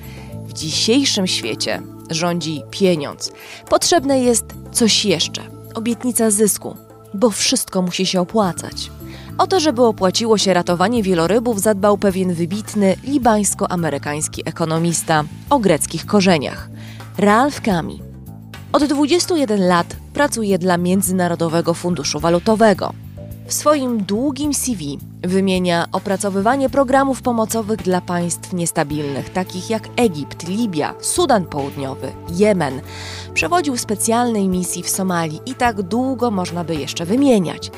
W dzisiejszym świecie rządzi pieniądz. Potrzebne jest coś jeszcze obietnica zysku, bo wszystko musi się opłacać. O to, żeby opłaciło się ratowanie wielorybów, zadbał pewien wybitny libańsko-amerykański ekonomista o greckich korzeniach Ralph Kami. Od 21 lat pracuje dla Międzynarodowego Funduszu Walutowego. W swoim długim CV wymienia opracowywanie programów pomocowych dla państw niestabilnych, takich jak Egipt, Libia, Sudan Południowy, Jemen. Przewodził specjalnej misji w Somalii i tak długo można by jeszcze wymieniać.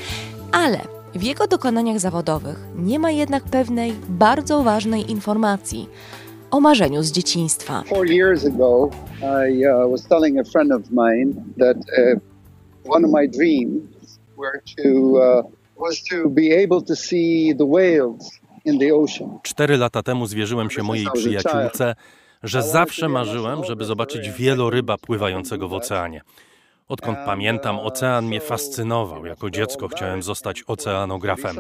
Ale w jego dokonaniach zawodowych nie ma jednak pewnej bardzo ważnej informacji o marzeniu z dzieciństwa. Four years ago, I uh, was telling a friend of mine that uh, one of my dreams were to uh, was to be able to see the whales in the ocean. Cztery lata temu zwierzyłem się mojej przyjaciółce, że zawsze marzyłem, żeby zobaczyć wieloryba pływającego w oceanie. Odkąd pamiętam, ocean mnie fascynował. Jako dziecko chciałem zostać oceanografem.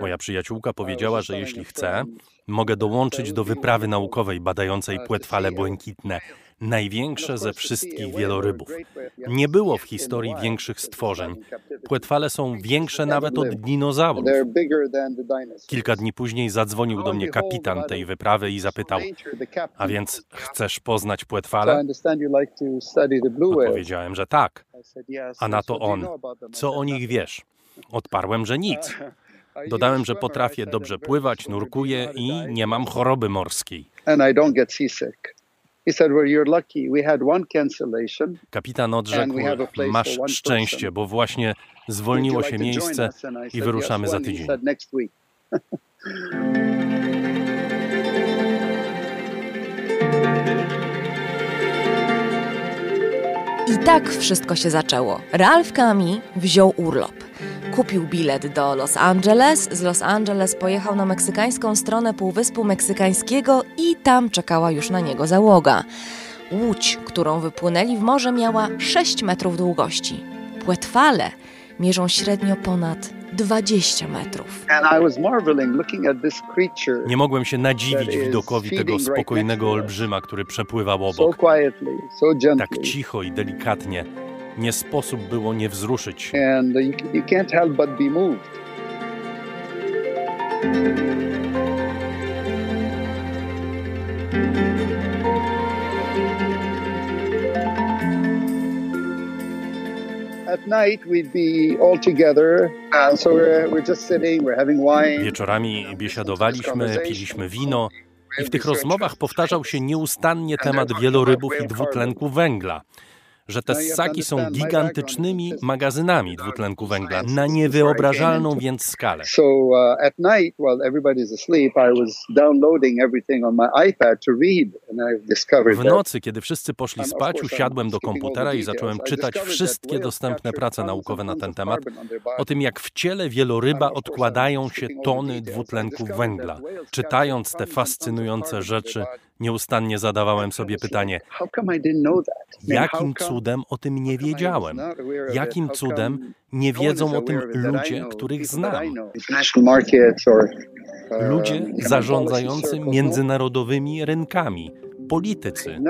Moja przyjaciółka powiedziała, że jeśli chcę, mogę dołączyć do wyprawy naukowej badającej płetwale błękitne, największe ze wszystkich wielorybów. Nie było w historii większych stworzeń. Płetwale są większe nawet od dinozaurów. Kilka dni później zadzwonił do mnie kapitan tej wyprawy i zapytał: A więc chcesz poznać płetwale? Odpowiedziałem, że tak. A na to on: Co o nich wiesz? Odparłem, że nic. Dodałem, że potrafię dobrze pływać, nurkuję i nie mam choroby morskiej. Kapitan odrzekł, masz szczęście, bo właśnie zwolniło się miejsce i wyruszamy za tydzień. I tak wszystko się zaczęło. Ralph Kami wziął urlop. Kupił bilet do Los Angeles, z Los Angeles pojechał na meksykańską stronę Półwyspu Meksykańskiego i tam czekała już na niego załoga. Łódź, którą wypłynęli w morze, miała 6 metrów długości. Płetwale mierzą średnio ponad 20 metrów. Nie mogłem się nadziwić widokowi tego spokojnego olbrzyma, który przepływał obok. Tak cicho i delikatnie nie sposób było nie wzruszyć. And you can't help but be moved. Wieczorami biesiadowaliśmy, piliśmy wino i w tych rozmowach powtarzał się nieustannie temat wielorybów i dwutlenku węgla że te ssaki są gigantycznymi magazynami dwutlenku węgla na niewyobrażalną więc skalę. W nocy, kiedy wszyscy poszli spać, usiadłem do komputera i zacząłem czytać wszystkie dostępne prace naukowe na ten temat, o tym jak w ciele wieloryba odkładają się tony dwutlenku węgla. Czytając te fascynujące rzeczy, Nieustannie zadawałem sobie pytanie, jakim cudem o tym nie wiedziałem? Jakim cudem nie wiedzą o tym ludzie, których znam? Ludzie zarządzający międzynarodowymi rynkami, politycy.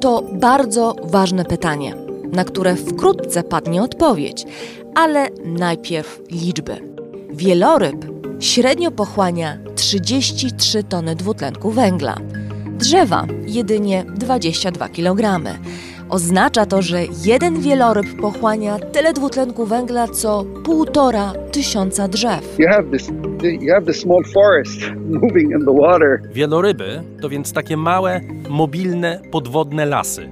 To bardzo ważne pytanie, na które wkrótce padnie odpowiedź, ale najpierw liczby. Wieloryb średnio pochłania 33 tony dwutlenku węgla, drzewa jedynie 22 kg. Oznacza to, że jeden wieloryb pochłania tyle dwutlenku węgla co półtora tysiąca drzew. Wieloryby to więc takie małe, mobilne, podwodne lasy.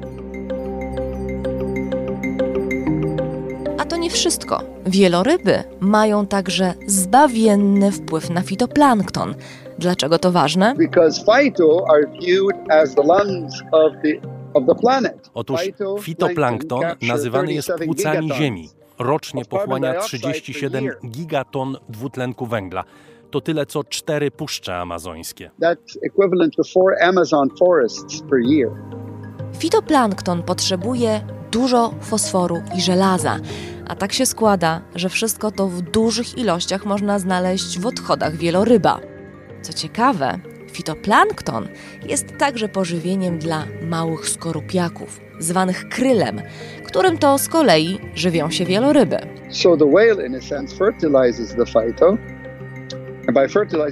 to nie wszystko. Wieloryby mają także zbawienny wpływ na fitoplankton. Dlaczego to ważne? Otóż fitoplankton nazywany jest płucami Ziemi. Rocznie pochłania 37 gigaton dwutlenku węgla. To tyle co cztery puszcze amazońskie. Fitoplankton potrzebuje dużo fosforu i żelaza, a tak się składa, że wszystko to w dużych ilościach można znaleźć w odchodach wieloryba. Co ciekawe, fitoplankton jest także pożywieniem dla małych skorupiaków, zwanych krylem, którym to z kolei żywią się wieloryby.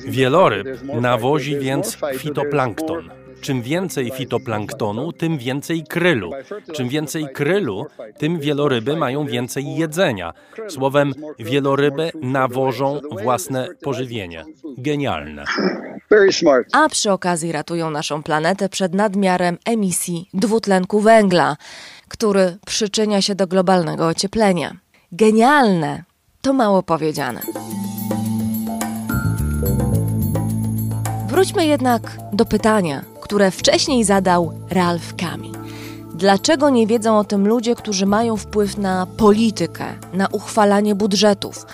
Wieloryb nawozi więc fitoplankton. Czym więcej fitoplanktonu, tym więcej krylu. Czym więcej krylu, tym wieloryby mają więcej jedzenia. Słowem, wieloryby nawożą własne pożywienie. Genialne. A przy okazji ratują naszą planetę przed nadmiarem emisji dwutlenku węgla, który przyczynia się do globalnego ocieplenia. Genialne to mało powiedziane. Wróćmy jednak do pytania, które wcześniej zadał Ralph Kami. Dlaczego nie wiedzą o tym ludzie, którzy mają wpływ na politykę, na uchwalanie budżetów?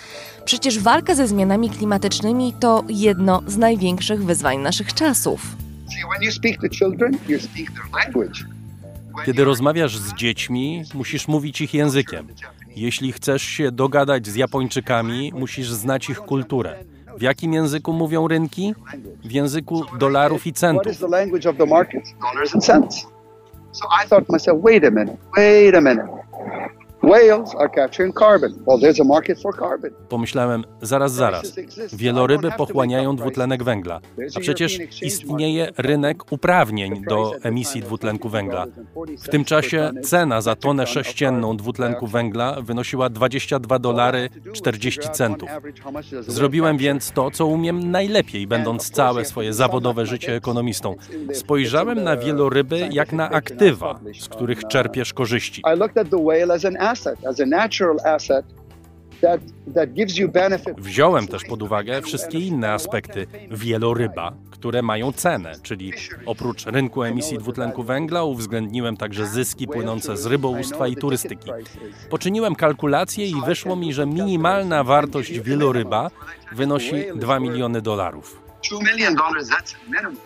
Przecież walka ze zmianami klimatycznymi to jedno z największych wyzwań naszych czasów. Kiedy rozmawiasz z dziećmi, musisz mówić ich językiem. Jeśli chcesz się dogadać z Japończykami, musisz znać ich kulturę. W jakim języku mówią rynki? W języku dolarów i centów. Whales are capturing carbon. Well, there's a market for carbon. Pomyślałem, zaraz, zaraz. Wieloryby pochłaniają dwutlenek węgla, a przecież istnieje rynek uprawnień do emisji dwutlenku węgla. W tym czasie cena za tonę sześcienną dwutlenku węgla wynosiła 22 dolary 40 centów. Zrobiłem więc to, co umiem najlepiej, będąc całe swoje zawodowe życie ekonomistą. Spojrzałem na wieloryby jak na aktywa, z których czerpiesz korzyści. Wziąłem też pod uwagę wszystkie inne aspekty wieloryba, które mają cenę, czyli oprócz rynku emisji dwutlenku węgla uwzględniłem także zyski płynące z rybołówstwa i turystyki. Poczyniłem kalkulację i wyszło mi, że minimalna wartość wieloryba wynosi 2 miliony dolarów. 2 milion dolarów to minimum.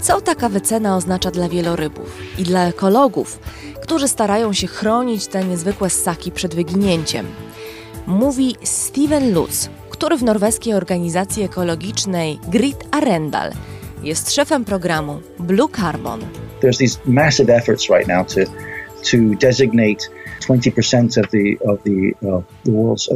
Co taka wycena oznacza dla wielorybów i dla ekologów, którzy starają się chronić te niezwykłe ssaki przed wyginięciem? Mówi Steven Lutz, który w norweskiej organizacji ekologicznej Grit Arendal jest szefem programu Blue Carbon. There's these massive efforts right now to, to designate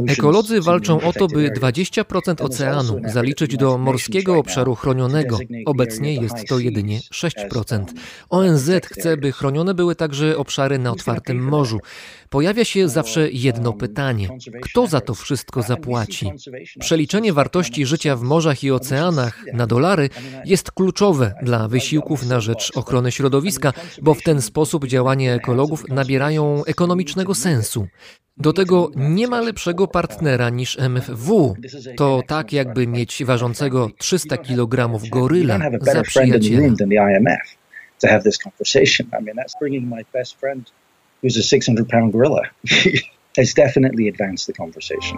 Ekolodzy walczą o to, by 20% oceanu zaliczyć do morskiego obszaru chronionego. Obecnie jest to jedynie 6%. ONZ chce, by chronione były także obszary na otwartym morzu. Pojawia się zawsze jedno pytanie: kto za to wszystko zapłaci? Przeliczenie wartości życia w morzach i oceanach na dolary jest kluczowe dla wysiłków na rzecz ochrony środowiska, bo w ten sposób działania ekologów nabierają ekonomicznego sensu. Do tego nie ma lepszego partnera niż MFW. To tak jakby mieć ważącego 300 kg goryla za przyjaciela. to have this conversation. I mean, that's bringing my best friend who's a 600 pound gorilla. has definitely advanced the conversation.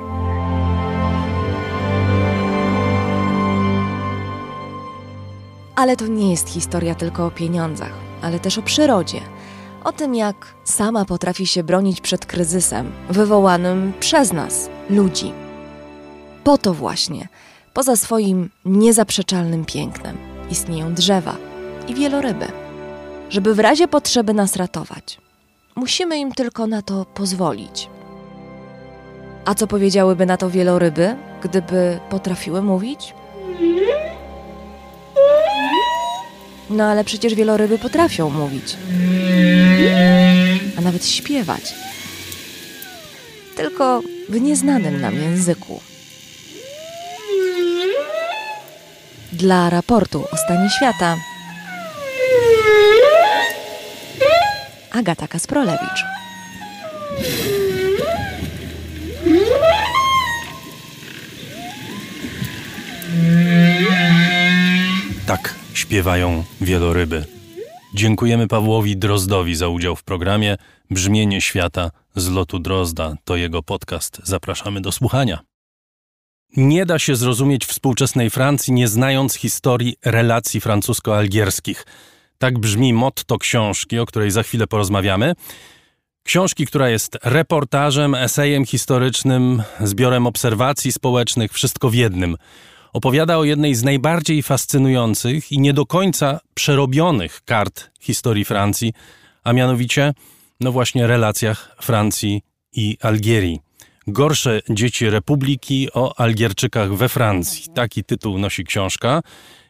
Ale to nie jest historia tylko o pieniądzach, ale też o przyrodzie. O tym, jak sama potrafi się bronić przed kryzysem wywołanym przez nas, ludzi. Po to właśnie, poza swoim niezaprzeczalnym pięknem, istnieją drzewa i wieloryby, żeby w razie potrzeby nas ratować. Musimy im tylko na to pozwolić. A co powiedziałyby na to wieloryby, gdyby potrafiły mówić? No ale przecież wieloryby potrafią mówić, a nawet śpiewać. Tylko w nieznanym nam języku. Dla raportu o stanie świata Agata Kasprolewicz. Tak śpiewają wieloryby. Dziękujemy Pawłowi Drozdowi za udział w programie Brzmienie świata z lotu Drozda. To jego podcast. Zapraszamy do słuchania. Nie da się zrozumieć współczesnej Francji, nie znając historii relacji francusko-algierskich. Tak brzmi motto książki, o której za chwilę porozmawiamy. Książki, która jest reportażem, esejem historycznym, zbiorem obserwacji społecznych, wszystko w jednym. Opowiada o jednej z najbardziej fascynujących i nie do końca przerobionych kart historii Francji, a mianowicie, no właśnie, relacjach Francji i Algierii. Gorsze dzieci Republiki o Algierczykach we Francji. Taki tytuł nosi książka.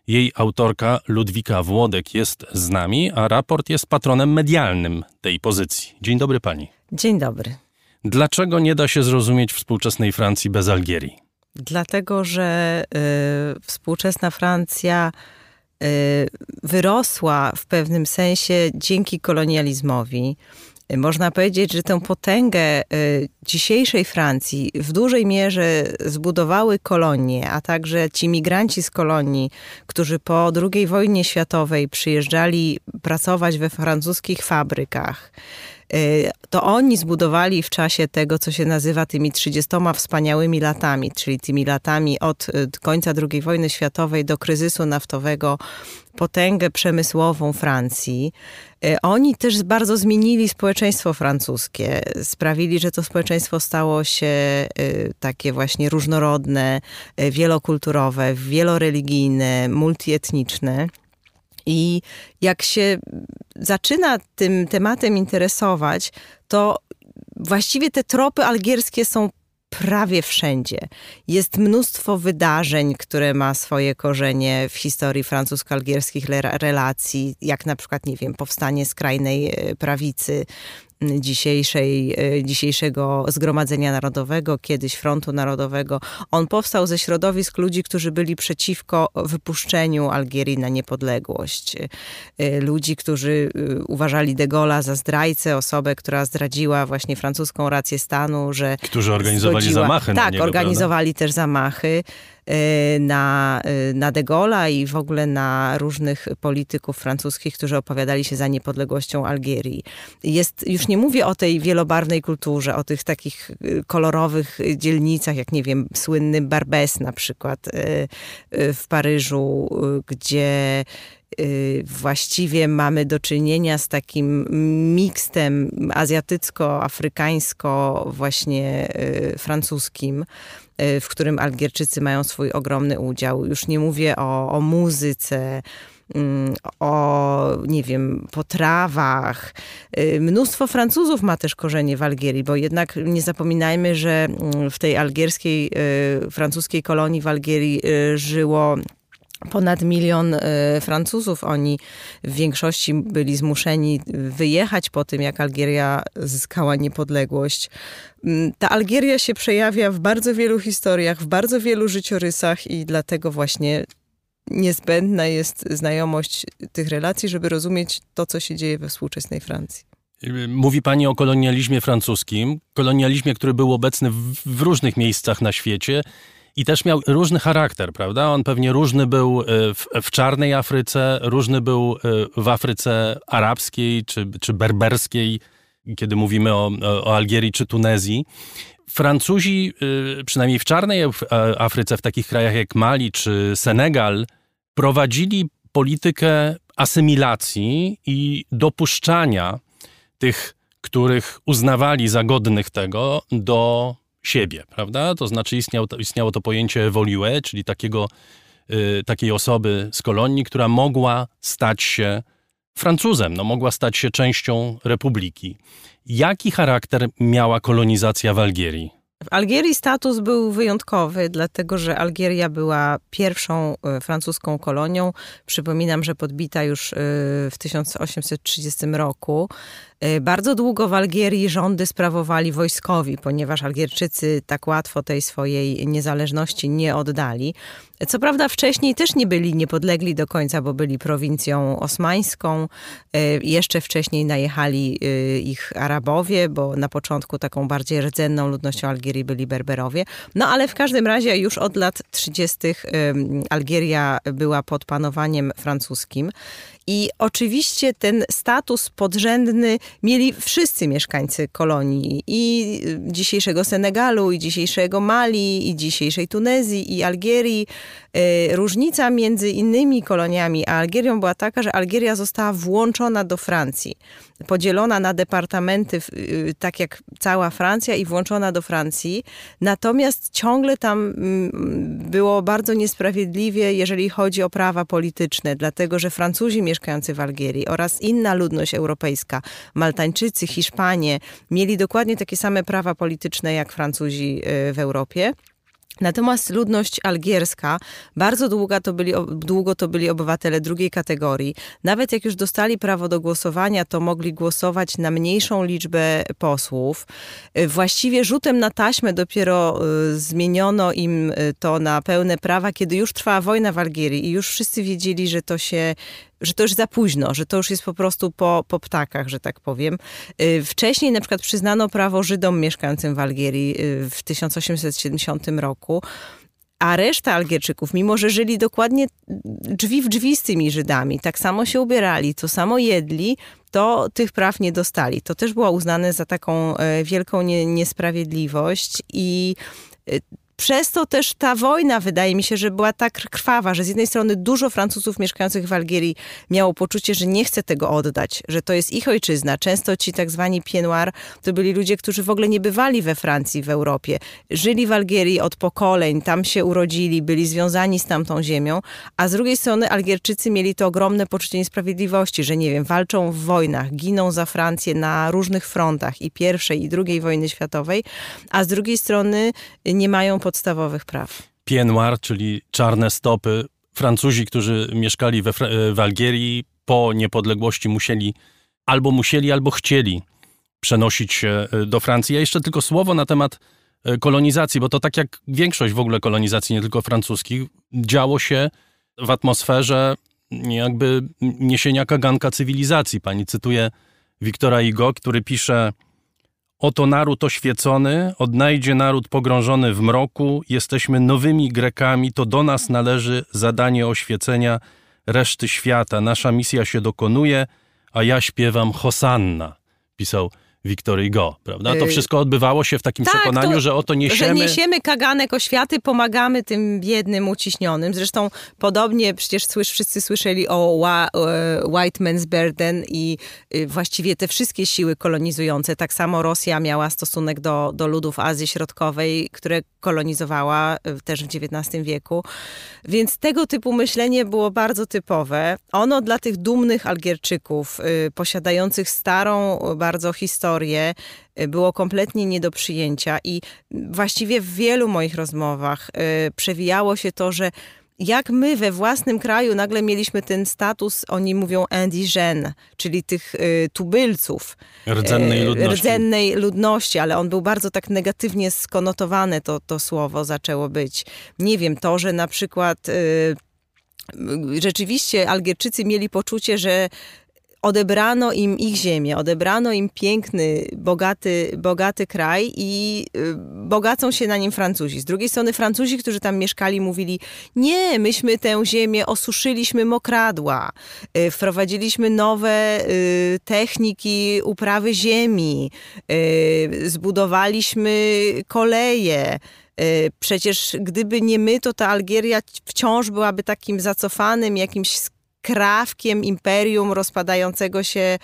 Jej autorka Ludwika Włodek jest z nami, a raport jest patronem medialnym tej pozycji. Dzień dobry pani. Dzień dobry. Dlaczego nie da się zrozumieć współczesnej Francji bez Algierii? Dlatego, że y, współczesna Francja y, wyrosła w pewnym sensie dzięki kolonializmowi. Można powiedzieć, że tę potęgę y, dzisiejszej Francji w dużej mierze zbudowały kolonie, a także ci migranci z kolonii, którzy po II wojnie światowej przyjeżdżali pracować we francuskich fabrykach y, to oni zbudowali w czasie tego, co się nazywa tymi 30 wspaniałymi latami, czyli tymi latami od y, końca II wojny światowej do kryzysu naftowego potęgę przemysłową Francji. E, oni też bardzo zmienili społeczeństwo francuskie. Sprawili, że to społeczeństwo stało się e, takie właśnie różnorodne, e, wielokulturowe, wieloreligijne, multietniczne. I jak się zaczyna tym tematem interesować, to właściwie te tropy algierskie są prawie wszędzie. Jest mnóstwo wydarzeń, które ma swoje korzenie w historii francusko-algierskich relacji, jak na przykład, nie wiem, powstanie skrajnej e, prawicy dzisiejszej, e, dzisiejszego Zgromadzenia Narodowego, kiedyś Frontu Narodowego. On powstał ze środowisk ludzi, którzy byli przeciwko wypuszczeniu Algierii na niepodległość. E, ludzi, którzy e, uważali de Gaulle'a za zdrajcę, osobę, która zdradziła właśnie francuską rację stanu, że... Którzy organizowali zgodziła, zamachy Tak, niego, organizowali prawda? też zamachy. Y, na, y, na De Gaulle'a i w ogóle na różnych polityków francuskich, którzy opowiadali się za niepodległością Algierii. Jest, już nie mówię o tej wielobarwnej kulturze, o tych takich y, kolorowych dzielnicach, jak nie wiem, słynny Barbès na przykład w Paryżu, gdzie właściwie mamy do czynienia z takim mikstem azjatycko-afrykańsko właśnie francuskim. Y, w którym Algierczycy mają swój ogromny udział. Już nie mówię o, o muzyce, mm, o, nie wiem, potrawach. Y, mnóstwo Francuzów ma też korzenie w Algierii, bo jednak nie zapominajmy, że mm, w tej algierskiej, y, francuskiej kolonii w Algierii żyło ponad milion Francuzów. Oni w większości byli zmuszeni wyjechać po tym, jak Algieria zyskała niepodległość. Mm, ta Algieria się przejawia w bardzo wielu historiach, w bardzo wielu życiorysach i dlatego właśnie niezbędna jest znajomość tych relacji, żeby rozumieć to, co się dzieje we współczesnej Francji. Mówi Pani o kolonializmie francuskim, kolonializmie, który był obecny w, w różnych miejscach na świecie i też miał różny charakter, prawda? On pewnie różny był e, w, w, czarnej Afryce, różny był e, w Afryce arabskiej czy, czy berberskiej, kiedy mówimy o, o Algierii czy Tunezji. Francuzi, e, przynajmniej w czarnej Afryce, w takich krajach jak Mali czy Senegal, prowadzili politykę asymilacji i dopuszczania tych, których uznawali za godnych tego, do siebie, prawda? To znaczy istniało to, istniało to pojęcie evoliue, czyli takiego, y, takiej osoby z kolonii, która mogła stać się Francuzem, no, mogła stać się częścią republiki. Jaki charakter miała kolonizacja w Algierii? W Algierii status był wyjątkowy, dlatego że Algieria była pierwszą e, francuską kolonią. Przypominam, że podbita już e, w 1830 roku. E, bardzo długo w Algierii rządy sprawowali wojskowi, ponieważ Algierczycy tak łatwo tej swojej niezależności nie oddali. Co prawda wcześniej też nie byli niepodlegli do końca, bo byli prowincją osmańską. E, jeszcze wcześniej najechali e, ich Arabowie, bo na początku taką bardziej rdzenną ludnością Algierii byli Berberowie. No ale w każdym razie już od lat 30. Algieria była pod panowaniem francuskim i oczywiście ten status podrzędny mieli wszyscy mieszkańcy kolonii i dzisiejszego Senegalu, i dzisiejszego Mali, i dzisiejszej Tunezji, i Algierii. Y, różnica między innymi koloniami a Algierią była taka, że Algieria została włączona do Francji podzielona na departamenty, y, tak jak cała Francja i włączona do Francji. Natomiast ciągle tam mm, było bardzo niesprawiedliwie, jeżeli chodzi o prawa polityczne, dlatego że Francuzi mieszkający w Algierii oraz inna ludność europejska, Maltańczycy, Hiszpanie, mieli dokładnie takie same prawa polityczne jak Francuzi y, w Europie. Natomiast ludność algierska, bardzo długo to, byli, długo to byli obywatele drugiej kategorii. Nawet jak już dostali prawo do głosowania, to mogli głosować na mniejszą liczbę posłów. Y, właściwie rzutem na taśmę dopiero y, zmieniono im y, to na pełne prawa, kiedy już trwała wojna w Algierii i już wszyscy wiedzieli, że to się że to już za późno, że to już jest po prostu po, po ptakach, że tak powiem. Y, wcześniej na przykład przyznano prawo Żydom mieszkającym w Algierii y, w 1870 roku. A reszta Algierczyków, mimo że żyli dokładnie drzwi w drzwi z tymi Żydami, tak samo się ubierali, to samo jedli, to tych praw nie dostali. To też było uznane za taką e, wielką niesprawiedliwość i e, przez to też ta wojna, wydaje mi się, że była tak krwawa, że z jednej strony dużo Francuzów mieszkających w Algierii miało poczucie, że nie chce tego oddać, że to jest ich ojczyzna. Często ci tak zwani pienoir to byli ludzie, którzy w ogóle nie bywali we Francji, w Europie. Żyli w Algierii od pokoleń, tam się urodzili, byli związani z tamtą ziemią, a z drugiej strony Algierczycy mieli to ogromne poczucie niesprawiedliwości, że nie wiem, walczą w wojnach, giną za Francję na różnych frontach i pierwszej i drugiej wojny światowej, a z drugiej strony nie mają podstawowych praw. Pied noir, czyli czarne stopy. Francuzi, którzy mieszkali we, w Algierii po niepodległości musieli albo musieli, albo chcieli przenosić się e, do Francji. Ja jeszcze tylko słowo na temat e, kolonizacji, bo to tak jak większość w ogóle kolonizacji, nie tylko francuskich, działo się w atmosferze jakby niesienia kaganka cywilizacji. Pani cytuje Wiktora Igo, który pisze Oto naród oświecony, odnajdzie naród pogrążony w mroku, jesteśmy nowymi Grekami, to do nas należy zadanie oświecenia reszty świata. Nasza misja się dokonuje, a ja śpiewam Hosanna, pisał Victor Hugo, prawda? To wszystko odbywało się w takim Tak, przekonaniu, to- że oto Że niesiemy... niesiemy kaganek oświaty, pomagamy tym biednym, uciśnionym. Zresztą podobnie przecież słysz, wszyscy słyszeli o e, White Man's Burden i y, właściwie te wszystkie siły kolonizujące. Tak samo Rosja miała stosunek do, do ludów Azji Środkowej, które kolonizowała e, też w XIX wieku. Więc tego typu myślenie było bardzo typowe. Ono dla tych dumnych Algierczyków, y, posiadających starą bardzo historię, y, było kompletnie nie do przyjęcia i właściwie w wielu moich rozmowach y, przewijało się to, że jak my we własnym kraju nagle mieliśmy ten status, oni mówią indigène, czyli tych y, tubylców. Rdzennej e, ludności. Rdzennej ludności, ale on był bardzo tak negatywnie skonotowany, to, to słowo zaczęło być. Nie wiem, to, że na przykład y, rzeczywiście Algierczycy mieli poczucie, że odebrano im ich ziemię, odebrano im piękny, bogaty, bogaty kraj i y, bogacą się na nim Francuzi. Z drugiej strony Francuzi, którzy tam mieszkali, mówili, nie, myśmy tę ziemię osuszyliśmy mokradła, y, wprowadziliśmy nowe y, techniki uprawy ziemi, zbudowaliśmy koleje, Przecież gdyby nie my, to ta Algieria wciąż byłaby takim zacofanym jakimś skrawkiem imperium rozpadającego się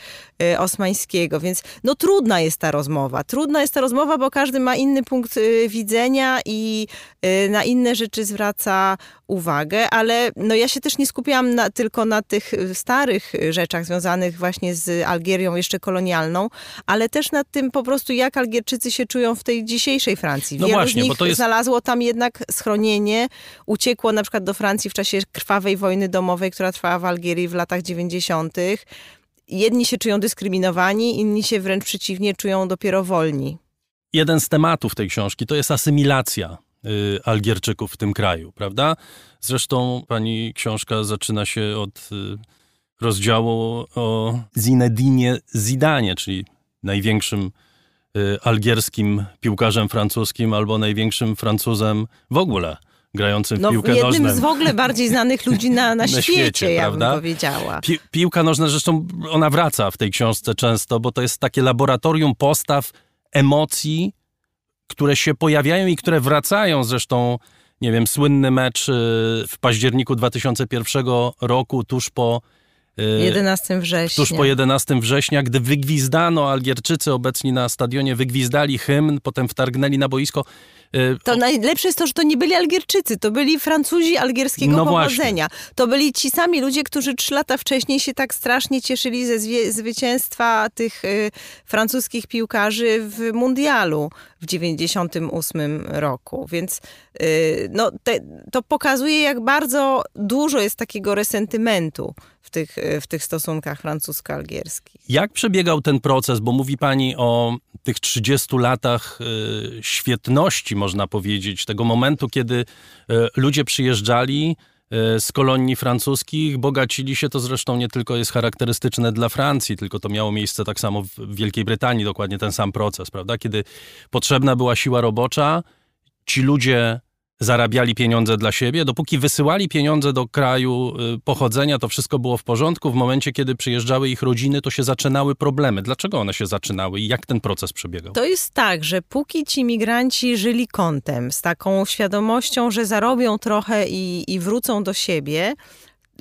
y, osmańskiego. Więc no trudna jest ta rozmowa. Trudna jest ta rozmowa, bo każdy ma inny punkt y, widzenia i y, na inne rzeczy zwraca uwagę, ale no ja się też nie skupiałam na, tylko na tych starych rzeczach związanych właśnie z Algierią jeszcze kolonialną, ale też nad tym po prostu jak Algierczycy się czują w tej dzisiejszej Francji. No Wielu właśnie, z bo nich to jest- znalazło tam jednak schronienie, uciekło na przykład do Francji w czasie krwawej wojny domowej, która trwała w Algierii w latach 90. Jedni się czują dyskryminowani, inni się wręcz przeciwnie czują dopiero wolni. jeden z tematów tej książki to jest asymilacja y, Algierczyków w tym kraju, prawda? Zresztą pani książka zaczyna się od y, rozdziału o Zinedinie Zidanie, czyli największym y, algierskim piłkarzem francuskim albo największym Francuzem w ogóle grającym w No, piłkę jednym nożną. z w ogóle bardziej znanych ludzi na, na, Na świecie, świecie, ja prawda? bym powiedziała. Pi- piłka nożna, zresztą ona wraca w tej książce często, bo to jest takie laboratorium postaw, emocji, które się pojawiają i które wracają. Zresztą, nie wiem, słynny mecz y, w październiku 2001 roku, tuż po. y, 11 września. Tuż po 11 września, gdy wygwizdano, Algierczycy obecni na stadionie wygwizdali hymn, potem wtargnęli na boisko. To najlepsze jest to, że to nie byli Algierczycy, to byli Francuzi algierskiego No właśnie. pochodzenia. To byli ci sami ludzie, którzy trzy lata wcześniej się tak strasznie cieszyli ze zwycięstwa tych y, francuskich piłkarzy w mundialu w 98 roku. Więc y, no, te, to pokazuje, jak bardzo dużo jest takiego resentymentu w tych, y, w tych stosunkach francusko-algierskich. Jak przebiegał ten proces? Bo mówi Pani o tych 30 latach y, świetności, można powiedzieć, tego momentu, kiedy y, ludzie przyjeżdżali y, z kolonii francuskich, bogacili się, to zresztą nie tylko jest charakterystyczne dla Francji, tylko to miało miejsce tak samo w Wielkiej Brytanii, dokładnie ten sam proces, prawda? Kiedy potrzebna była siła robocza, ci ludzie zarabiali pieniądze dla siebie. Dopóki wysyłali pieniądze do kraju y, pochodzenia, to wszystko było w porządku. W momencie, kiedy przyjeżdżały ich rodziny, to się zaczynały problemy. Dlaczego one się zaczynały i jak ten proces przebiegał? To jest tak, że póki ci migranci żyli kątem, z taką świadomością, że zarobią trochę i, i wrócą do siebie,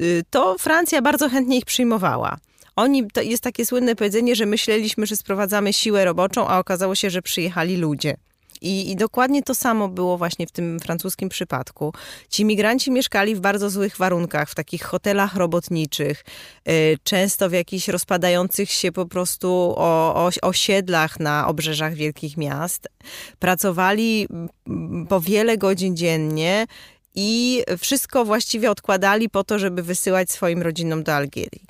y, to Francja bardzo chętnie ich przyjmowała. Oni, to jest takie słynne powiedzenie, że myśleliśmy, że sprowadzamy siłę roboczą, a okazało się, że przyjechali ludzie. I, I dokładnie to samo było właśnie w tym francuskim przypadku. Ci migranci mieszkali w bardzo złych warunkach, w takich hotelach robotniczych, y, często w jakichś rozpadających się po prostu o, o, osiedlach na obrzeżach wielkich miast. Pracowali mm, po wiele godzin dziennie i wszystko właściwie odkładali po to, żeby wysyłać swoim rodzinom do Algierii.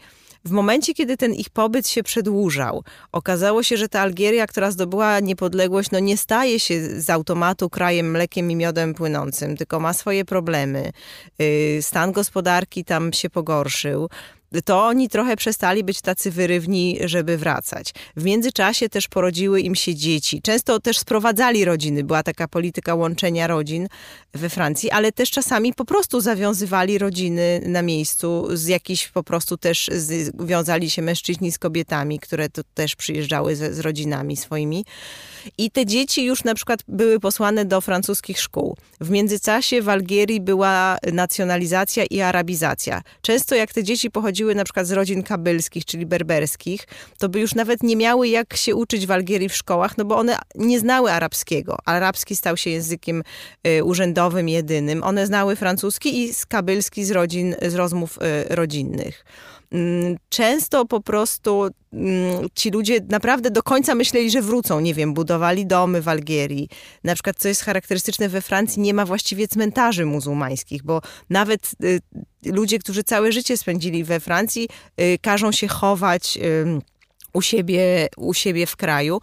W momencie, kiedy ten ich pobyt się przedłużał, okazało się, że ta Algieria, która zdobyła niepodległość, no nie staje się z automatu krajem mlekiem i miodem płynącym, tylko ma swoje problemy. Yy, Stan gospodarki tam się pogorszył. To oni trochę przestali być tacy wyrywni, żeby wracać. W międzyczasie też porodziły im się dzieci. Często też sprowadzali rodziny. Była taka polityka łączenia rodzin we Francji, ale też czasami po prostu zawiązywali rodziny na miejscu. Z jakichś po prostu też wiązali się mężczyźni z kobietami, które tu też przyjeżdżały z, z rodzinami swoimi. I te dzieci już na przykład były posłane do francuskich szkół. W międzyczasie w Algierii była nacjonalizacja i arabizacja. Często jak te dzieci pochodziły na przykład z rodzin kabylskich, czyli berberskich, to by już nawet nie miały jak się uczyć w Algierii w szkołach, no bo one nie znały arabskiego. Arabski stał się językiem y, urzędowym jedynym. One znały francuski i kabylski z rodzin, z rozmów y, rodzinnych. Mm, często po prostu mm, ci ludzie naprawdę do końca myśleli, że wrócą. Nie wiem, budowali domy w Algierii. Na przykład, co jest charakterystyczne we Francji, nie ma właściwie cmentarzy muzułmańskich, bo nawet y, ludzie, którzy całe życie spędzili we Francji, y, każą się chować u siebie, u siebie w kraju,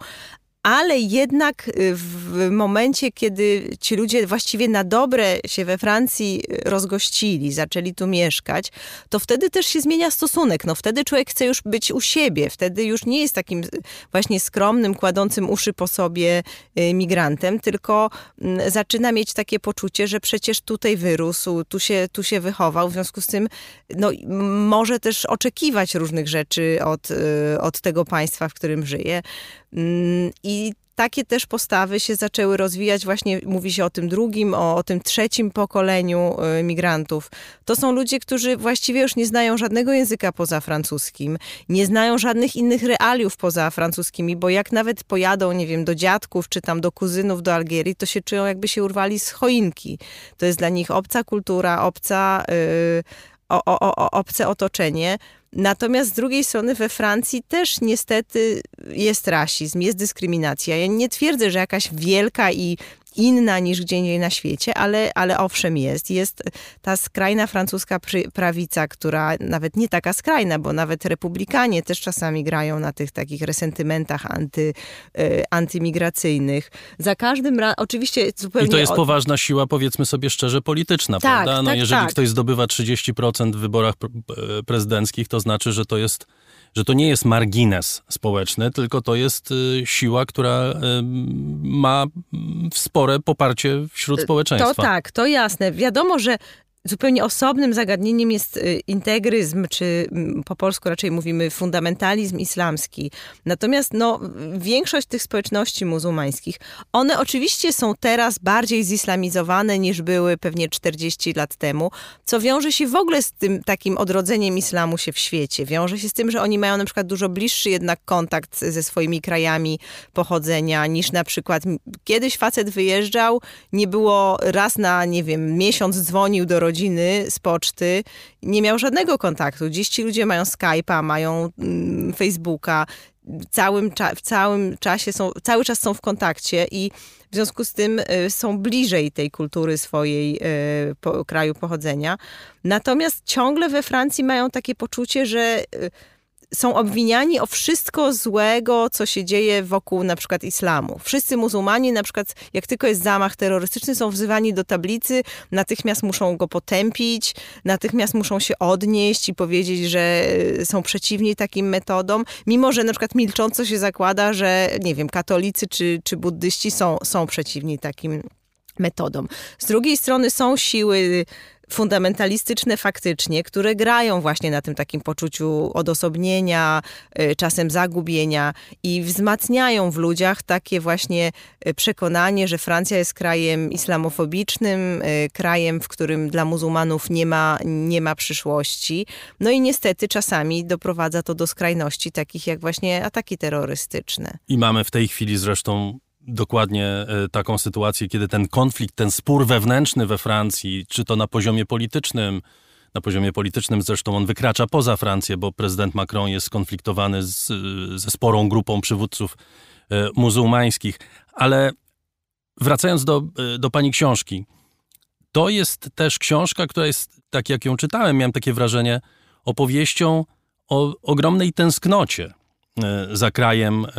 ale jednak y, w momencie, kiedy ci ludzie właściwie na dobre się we Francji rozgościli, zaczęli tu mieszkać, to wtedy też się zmienia stosunek. No wtedy człowiek chce już być u siebie, wtedy już nie jest takim właśnie skromnym, kładącym uszy po sobie y, migrantem, tylko mm, zaczyna mieć takie poczucie, że przecież tutaj wyrósł, tu się, tu się wychował, w związku z tym no, może też oczekiwać różnych rzeczy od, y, od tego państwa, w którym żyje. Mm, I takie też postawy się zaczęły rozwijać, właśnie mówi się o tym drugim, o, o, tym trzecim pokoleniu y, migrantów. To są ludzie, którzy właściwie już nie znają żadnego języka poza francuskim, nie znają żadnych innych realiów poza francuskimi, bo jak nawet pojadą, nie wiem, do dziadków czy tam do kuzynów do Algierii, to się czują jakby się urwali z choinki. To jest dla nich obca kultura, obca, yy, o, o, obce otoczenie. Natomiast z drugiej strony we Francji też niestety jest rasizm, jest dyskryminacja. Ja nie twierdzę, że jakaś wielka i inna niż gdzie indziej na świecie, ale, ale owszem jest. Jest ta skrajna francuska prawica, która nawet nie taka skrajna, bo nawet republikanie też czasami grają na tych takich resentymentach anty, y, antymigracyjnych. Za każdym razem, oczywiście zupełnie... I to jest od... poważna siła, powiedzmy sobie szczerze, polityczna, tak, prawda? No tak, jeżeli tak. ktoś zdobywa 30% w wyborach e, prezydenckich, to znaczy, że to jest że to nie jest margines społeczny, tylko to jest y, siła, która y, ma spore poparcie wśród społeczeństwa. To tak, to jasne. Wiadomo, że Zupełnie osobnym zagadnieniem jest y, integryzm, czy po polsku raczej mówimy fundamentalizm islamski. Natomiast no, większość tych społeczności muzułmańskich, one oczywiście są teraz bardziej zislamizowane niż były pewnie 40 lat temu, co wiąże się w ogóle z tym takim odrodzeniem islamu się w świecie. Wiąże się z tym, że oni mają na przykład dużo bliższy jednak kontakt ze swoimi krajami pochodzenia niż na przykład kiedyś facet wyjeżdżał, nie było raz na, nie wiem, miesiąc dzwonił do rodziny, rodziny z poczty nie miał żadnego kontaktu. Dziś ci ludzie mają Skype'a, mają mm, Facebooka, całym w całym czasie są, cały czas są w kontakcie i w związku z tym y, są bliżej tej kultury swojej y, po, kraju pochodzenia. Natomiast ciągle we Francji mają takie poczucie, że y, są obwiniani o wszystko złego, co się dzieje wokół na przykład islamu. Wszyscy muzułmanie, na przykład jak tylko jest zamach terrorystyczny, są wzywani do tablicy, natychmiast muszą go potępić, natychmiast muszą się odnieść i powiedzieć, że e, są przeciwni takim metodom, mimo że na przykład milcząco się zakłada, że nie wiem, katolicy czy, czy buddyści są, są przeciwni takim metodom. Z drugiej strony są siły fundamentalistyczne faktycznie, które grają właśnie na tym takim poczuciu odosobnienia, y, czasem zagubienia i wzmacniają w ludziach takie właśnie y, przekonanie, że Francja jest krajem islamofobicznym, y, krajem, w którym dla muzułmanów nie ma, nie ma przyszłości. No i niestety czasami doprowadza to do skrajności takich jak właśnie ataki terrorystyczne. I mamy w tej chwili zresztą dokładnie e, taką sytuację, kiedy ten konflikt, ten spór wewnętrzny we Francji, czy to na poziomie politycznym, na poziomie politycznym zresztą on wykracza poza Francję, bo prezydent Macron jest skonfliktowany z, ze sporą grupą przywódców e, muzułmańskich. Ale wracając do, e, do pani książki, to jest też książka, która jest, tak jak ją czytałem, miałem takie wrażenie, opowieścią o ogromnej tęsknocie e, za krajem, e,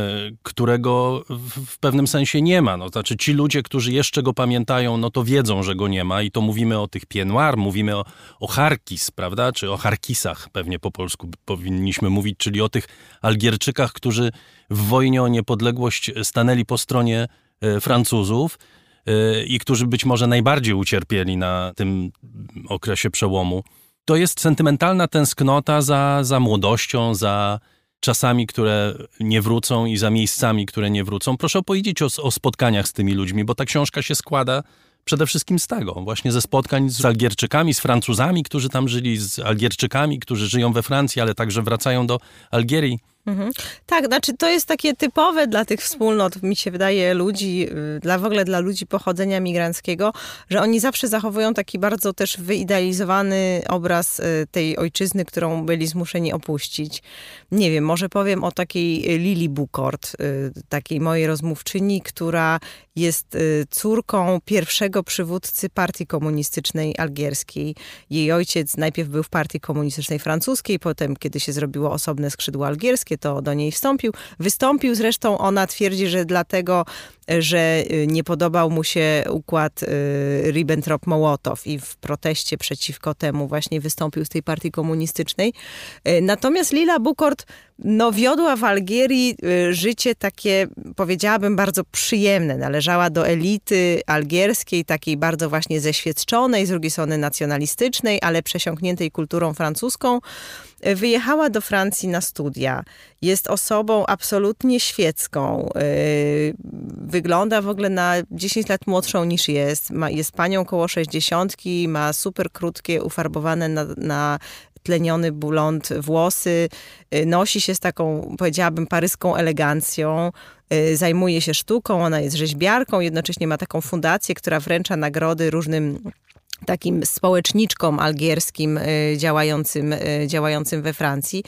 którego w pewnym sensie nie ma. No, znaczy ci ludzie, którzy jeszcze go pamiętają, no to wiedzą, że go nie ma i to mówimy o tych Pienoir, mówimy o, o Harkis, prawda, czy o Harkisach pewnie po polsku powinniśmy mówić, czyli o tych Algierczykach, którzy w wojnie o niepodległość stanęli po stronie Francuzów i którzy być może najbardziej ucierpieli na tym okresie przełomu. To jest sentymentalna tęsknota za, za młodością, za czasami, które nie wrócą i za miejscami, które nie wrócą. Proszę opowiedzieć o, o spotkaniach z tymi ludźmi, bo ta książka się składa przede wszystkim z tego, właśnie ze spotkań z Algierczykami, z Francuzami, którzy tam żyli, z Algierczykami, którzy żyją we Francji, ale także wracają do Algierii. Mhm. Tak, znaczy to jest takie typowe dla tych wspólnot, mi się wydaje, ludzi, y, dla w ogóle dla ludzi pochodzenia migranckiego, że oni zawsze zachowują taki bardzo też wyidealizowany obraz y, tej ojczyzny, którą byli zmuszeni opuścić. Nie wiem, może powiem o takiej Lili Bukort, y, takiej mojej rozmówczyni, która jest córką pierwszego przywódcy partii komunistycznej algierskiej. Jej ojciec najpierw był w partii komunistycznej francuskiej, potem, kiedy się zrobiło osobne skrzydło algierskie, to do niej wstąpił. Wystąpił zresztą, ona twierdzi, że dlatego, że y, nie podobał mu się układ y, Ribbentrop-Mołotow i w proteście przeciwko temu właśnie wystąpił z tej partii komunistycznej. Y, natomiast Lila Bukort no, wiodła w Algierii życie takie, powiedziałabym, bardzo przyjemne. Należała do elity algierskiej, takiej bardzo właśnie zeświadczonej, z drugiej strony nacjonalistycznej, ale przesiąkniętej kulturą francuską. Wyjechała do Francji na studia. Jest osobą absolutnie świecką. Wygląda w ogóle na 10 lat młodszą niż jest. Ma, jest panią koło 60, ma super krótkie, ufarbowane na, na tleniony blond włosy, nosi się z taką, powiedziałabym, paryską elegancją, zajmuje się sztuką, ona jest rzeźbiarką, jednocześnie ma taką fundację, która wręcza nagrody różnym takim społeczniczkom algierskim y, działającym, y, działającym we Francji.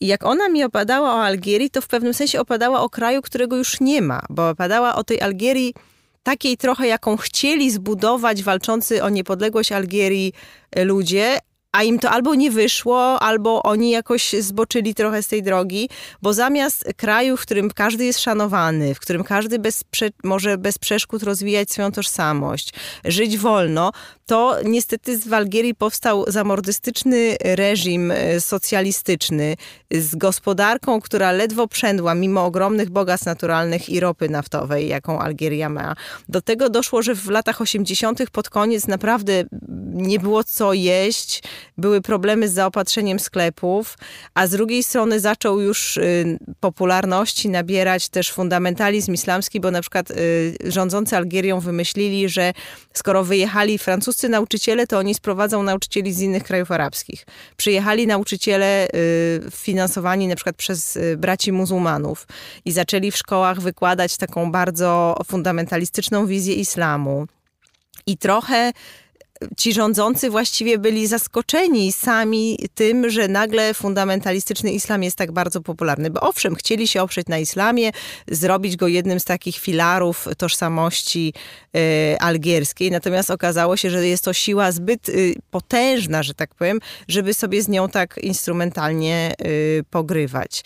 I jak ona mi opadała o Algierii, to w pewnym sensie opadała o kraju, którego już nie ma, bo opadała o tej Algierii takiej trochę, jaką chcieli zbudować walczący o niepodległość Algierii y, ludzie, a im to albo nie wyszło, albo oni jakoś zboczyli trochę z tej drogi, bo zamiast kraju, w którym każdy jest szanowany, w którym każdy bez, może bez przeszkód rozwijać swoją tożsamość, żyć wolno, to niestety w Algierii powstał zamordystyczny reżim e, socjalistyczny z gospodarką, która ledwo przędła mimo ogromnych bogactw naturalnych i ropy naftowej, jaką Algieria ma. Do tego doszło, że w latach 80. pod koniec naprawdę nie było co jeść, były problemy z zaopatrzeniem sklepów, a z drugiej strony zaczął już y, popularności nabierać też fundamentalizm islamski, bo na przykład y, rządzący Algierią wymyślili, że skoro wyjechali francuscy nauczyciele, to oni sprowadzą nauczycieli z innych krajów arabskich. Przyjechali nauczyciele y, finansowani na przykład przez braci muzułmanów i zaczęli w szkołach wykładać taką bardzo fundamentalistyczną wizję islamu. I trochę ci rządzący właściwie byli zaskoczeni sami tym, że nagle fundamentalistyczny islam jest tak bardzo popularny. Bo owszem, chcieli się oprzeć na islamie, zrobić go jednym z takich filarów tożsamości y, algierskiej, natomiast okazało się, że jest to siła zbyt y, potężna, że tak powiem, żeby sobie z nią tak instrumentalnie y, pogrywać.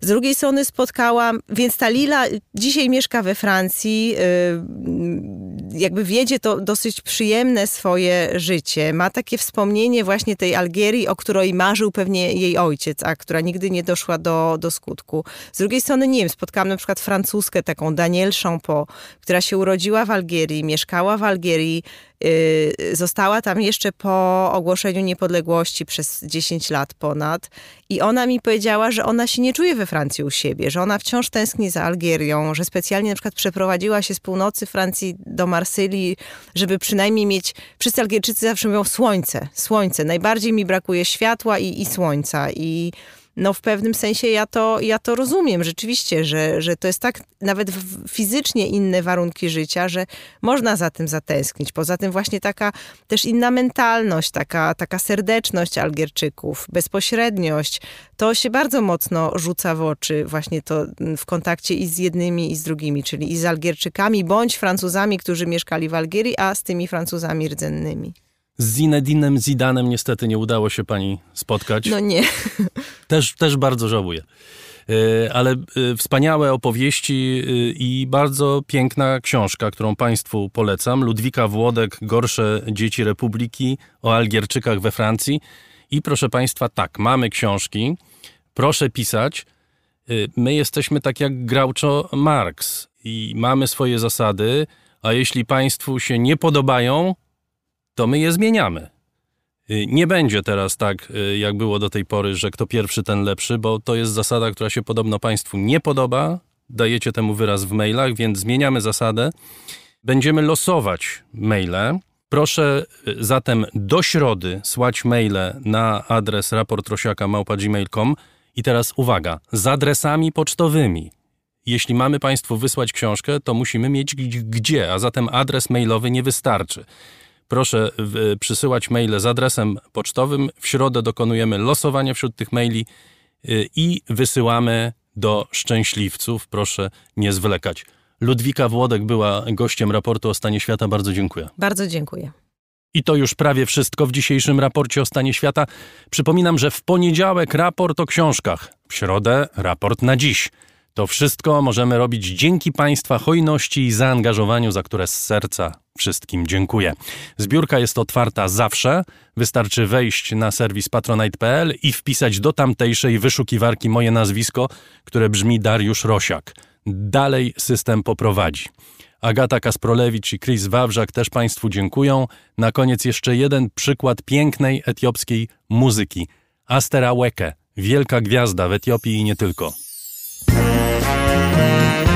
Z drugiej strony spotkałam, więc ta Lila dzisiaj mieszka we Francji, y, jakby wiedzie to dosyć przyjemne swoje życie. Ma takie wspomnienie właśnie tej Algierii, o której marzył pewnie jej ojciec, a która nigdy nie doszła do, do skutku. Z drugiej strony, nie wiem, spotkałam na przykład francuskę, taką Danielle Champo, która się urodziła w Algierii, mieszkała w Algierii, została tam jeszcze po ogłoszeniu niepodległości przez 10 lat ponad. I ona mi powiedziała, że ona się nie czuje we Francji u siebie, że ona wciąż tęskni za Algierią, że specjalnie na przykład przeprowadziła się z północy Francji do Marsylii, żeby przynajmniej mieć, wszyscy Algierczycy zawsze mówią słońce, słońce, najbardziej mi brakuje światła i, i słońca. I no w pewnym sensie ja to, ja to rozumiem rzeczywiście, że, że to jest tak nawet fizycznie inne warunki życia, że można za tym zatęsknić. Poza tym właśnie taka też inna mentalność, taka, taka serdeczność Algierczyków, bezpośredniość, to się bardzo mocno rzuca w oczy właśnie to w kontakcie i z jednymi i z drugimi, czyli i z Algierczykami bądź Francuzami, którzy mieszkali w Algierii, a z tymi Francuzami rdzennymi. Z Zinedinem Zidanem niestety nie udało się pani spotkać. No nie. Też, też bardzo żałuję. E, ale e, wspaniałe opowieści e, i bardzo piękna książka, którą Państwu polecam. Ludwika Włodek, Gorsze dzieci Republiki o Algierczykach we Francji. I proszę Państwa, tak, mamy książki. Proszę pisać. My jesteśmy tak jak Groucho Marx i mamy swoje zasady, a jeśli Państwu się nie podobają, to my je zmieniamy. Y, nie będzie teraz tak, y, jak było do tej pory, że kto pierwszy, ten lepszy, bo to jest zasada, która się podobno Państwu nie podoba. Dajecie temu wyraz w mailach, więc zmieniamy zasadę. Będziemy losować maile. Proszę y, zatem do środy słać maile na adres raportrosiaka.gmail.com i teraz uwaga, z adresami pocztowymi. Jeśli mamy Państwu wysłać książkę, to musimy mieć gdzie, a zatem adres mailowy nie wystarczy proszę przysyłać maile z adresem pocztowym. W środę dokonujemy losowania wśród tych maili y, i wysyłamy do szczęśliwców. Proszę nie zwlekać. Ludwika Włodek była gościem raportu o stanie świata. Bardzo dziękuję. Bardzo dziękuję. I to już prawie wszystko w dzisiejszym raporcie o stanie świata. Przypominam, że w poniedziałek raport o książkach, w środę raport na dziś. To wszystko możemy robić dzięki Państwa hojności i zaangażowaniu, za które z serca wszystkim dziękuję. Zbiórka jest otwarta zawsze. Wystarczy wejść na serwis patronite.pl i wpisać do tamtejszej wyszukiwarki moje nazwisko, które brzmi Dariusz Rosiak. Dalej system poprowadzi. Agata Kasprolewicz i Chris Wawrzak też Państwu dziękują. Na koniec jeszcze jeden przykład pięknej etiopskiej muzyki. Astera Weke, wielka gwiazda w Etiopii i nie tylko. Música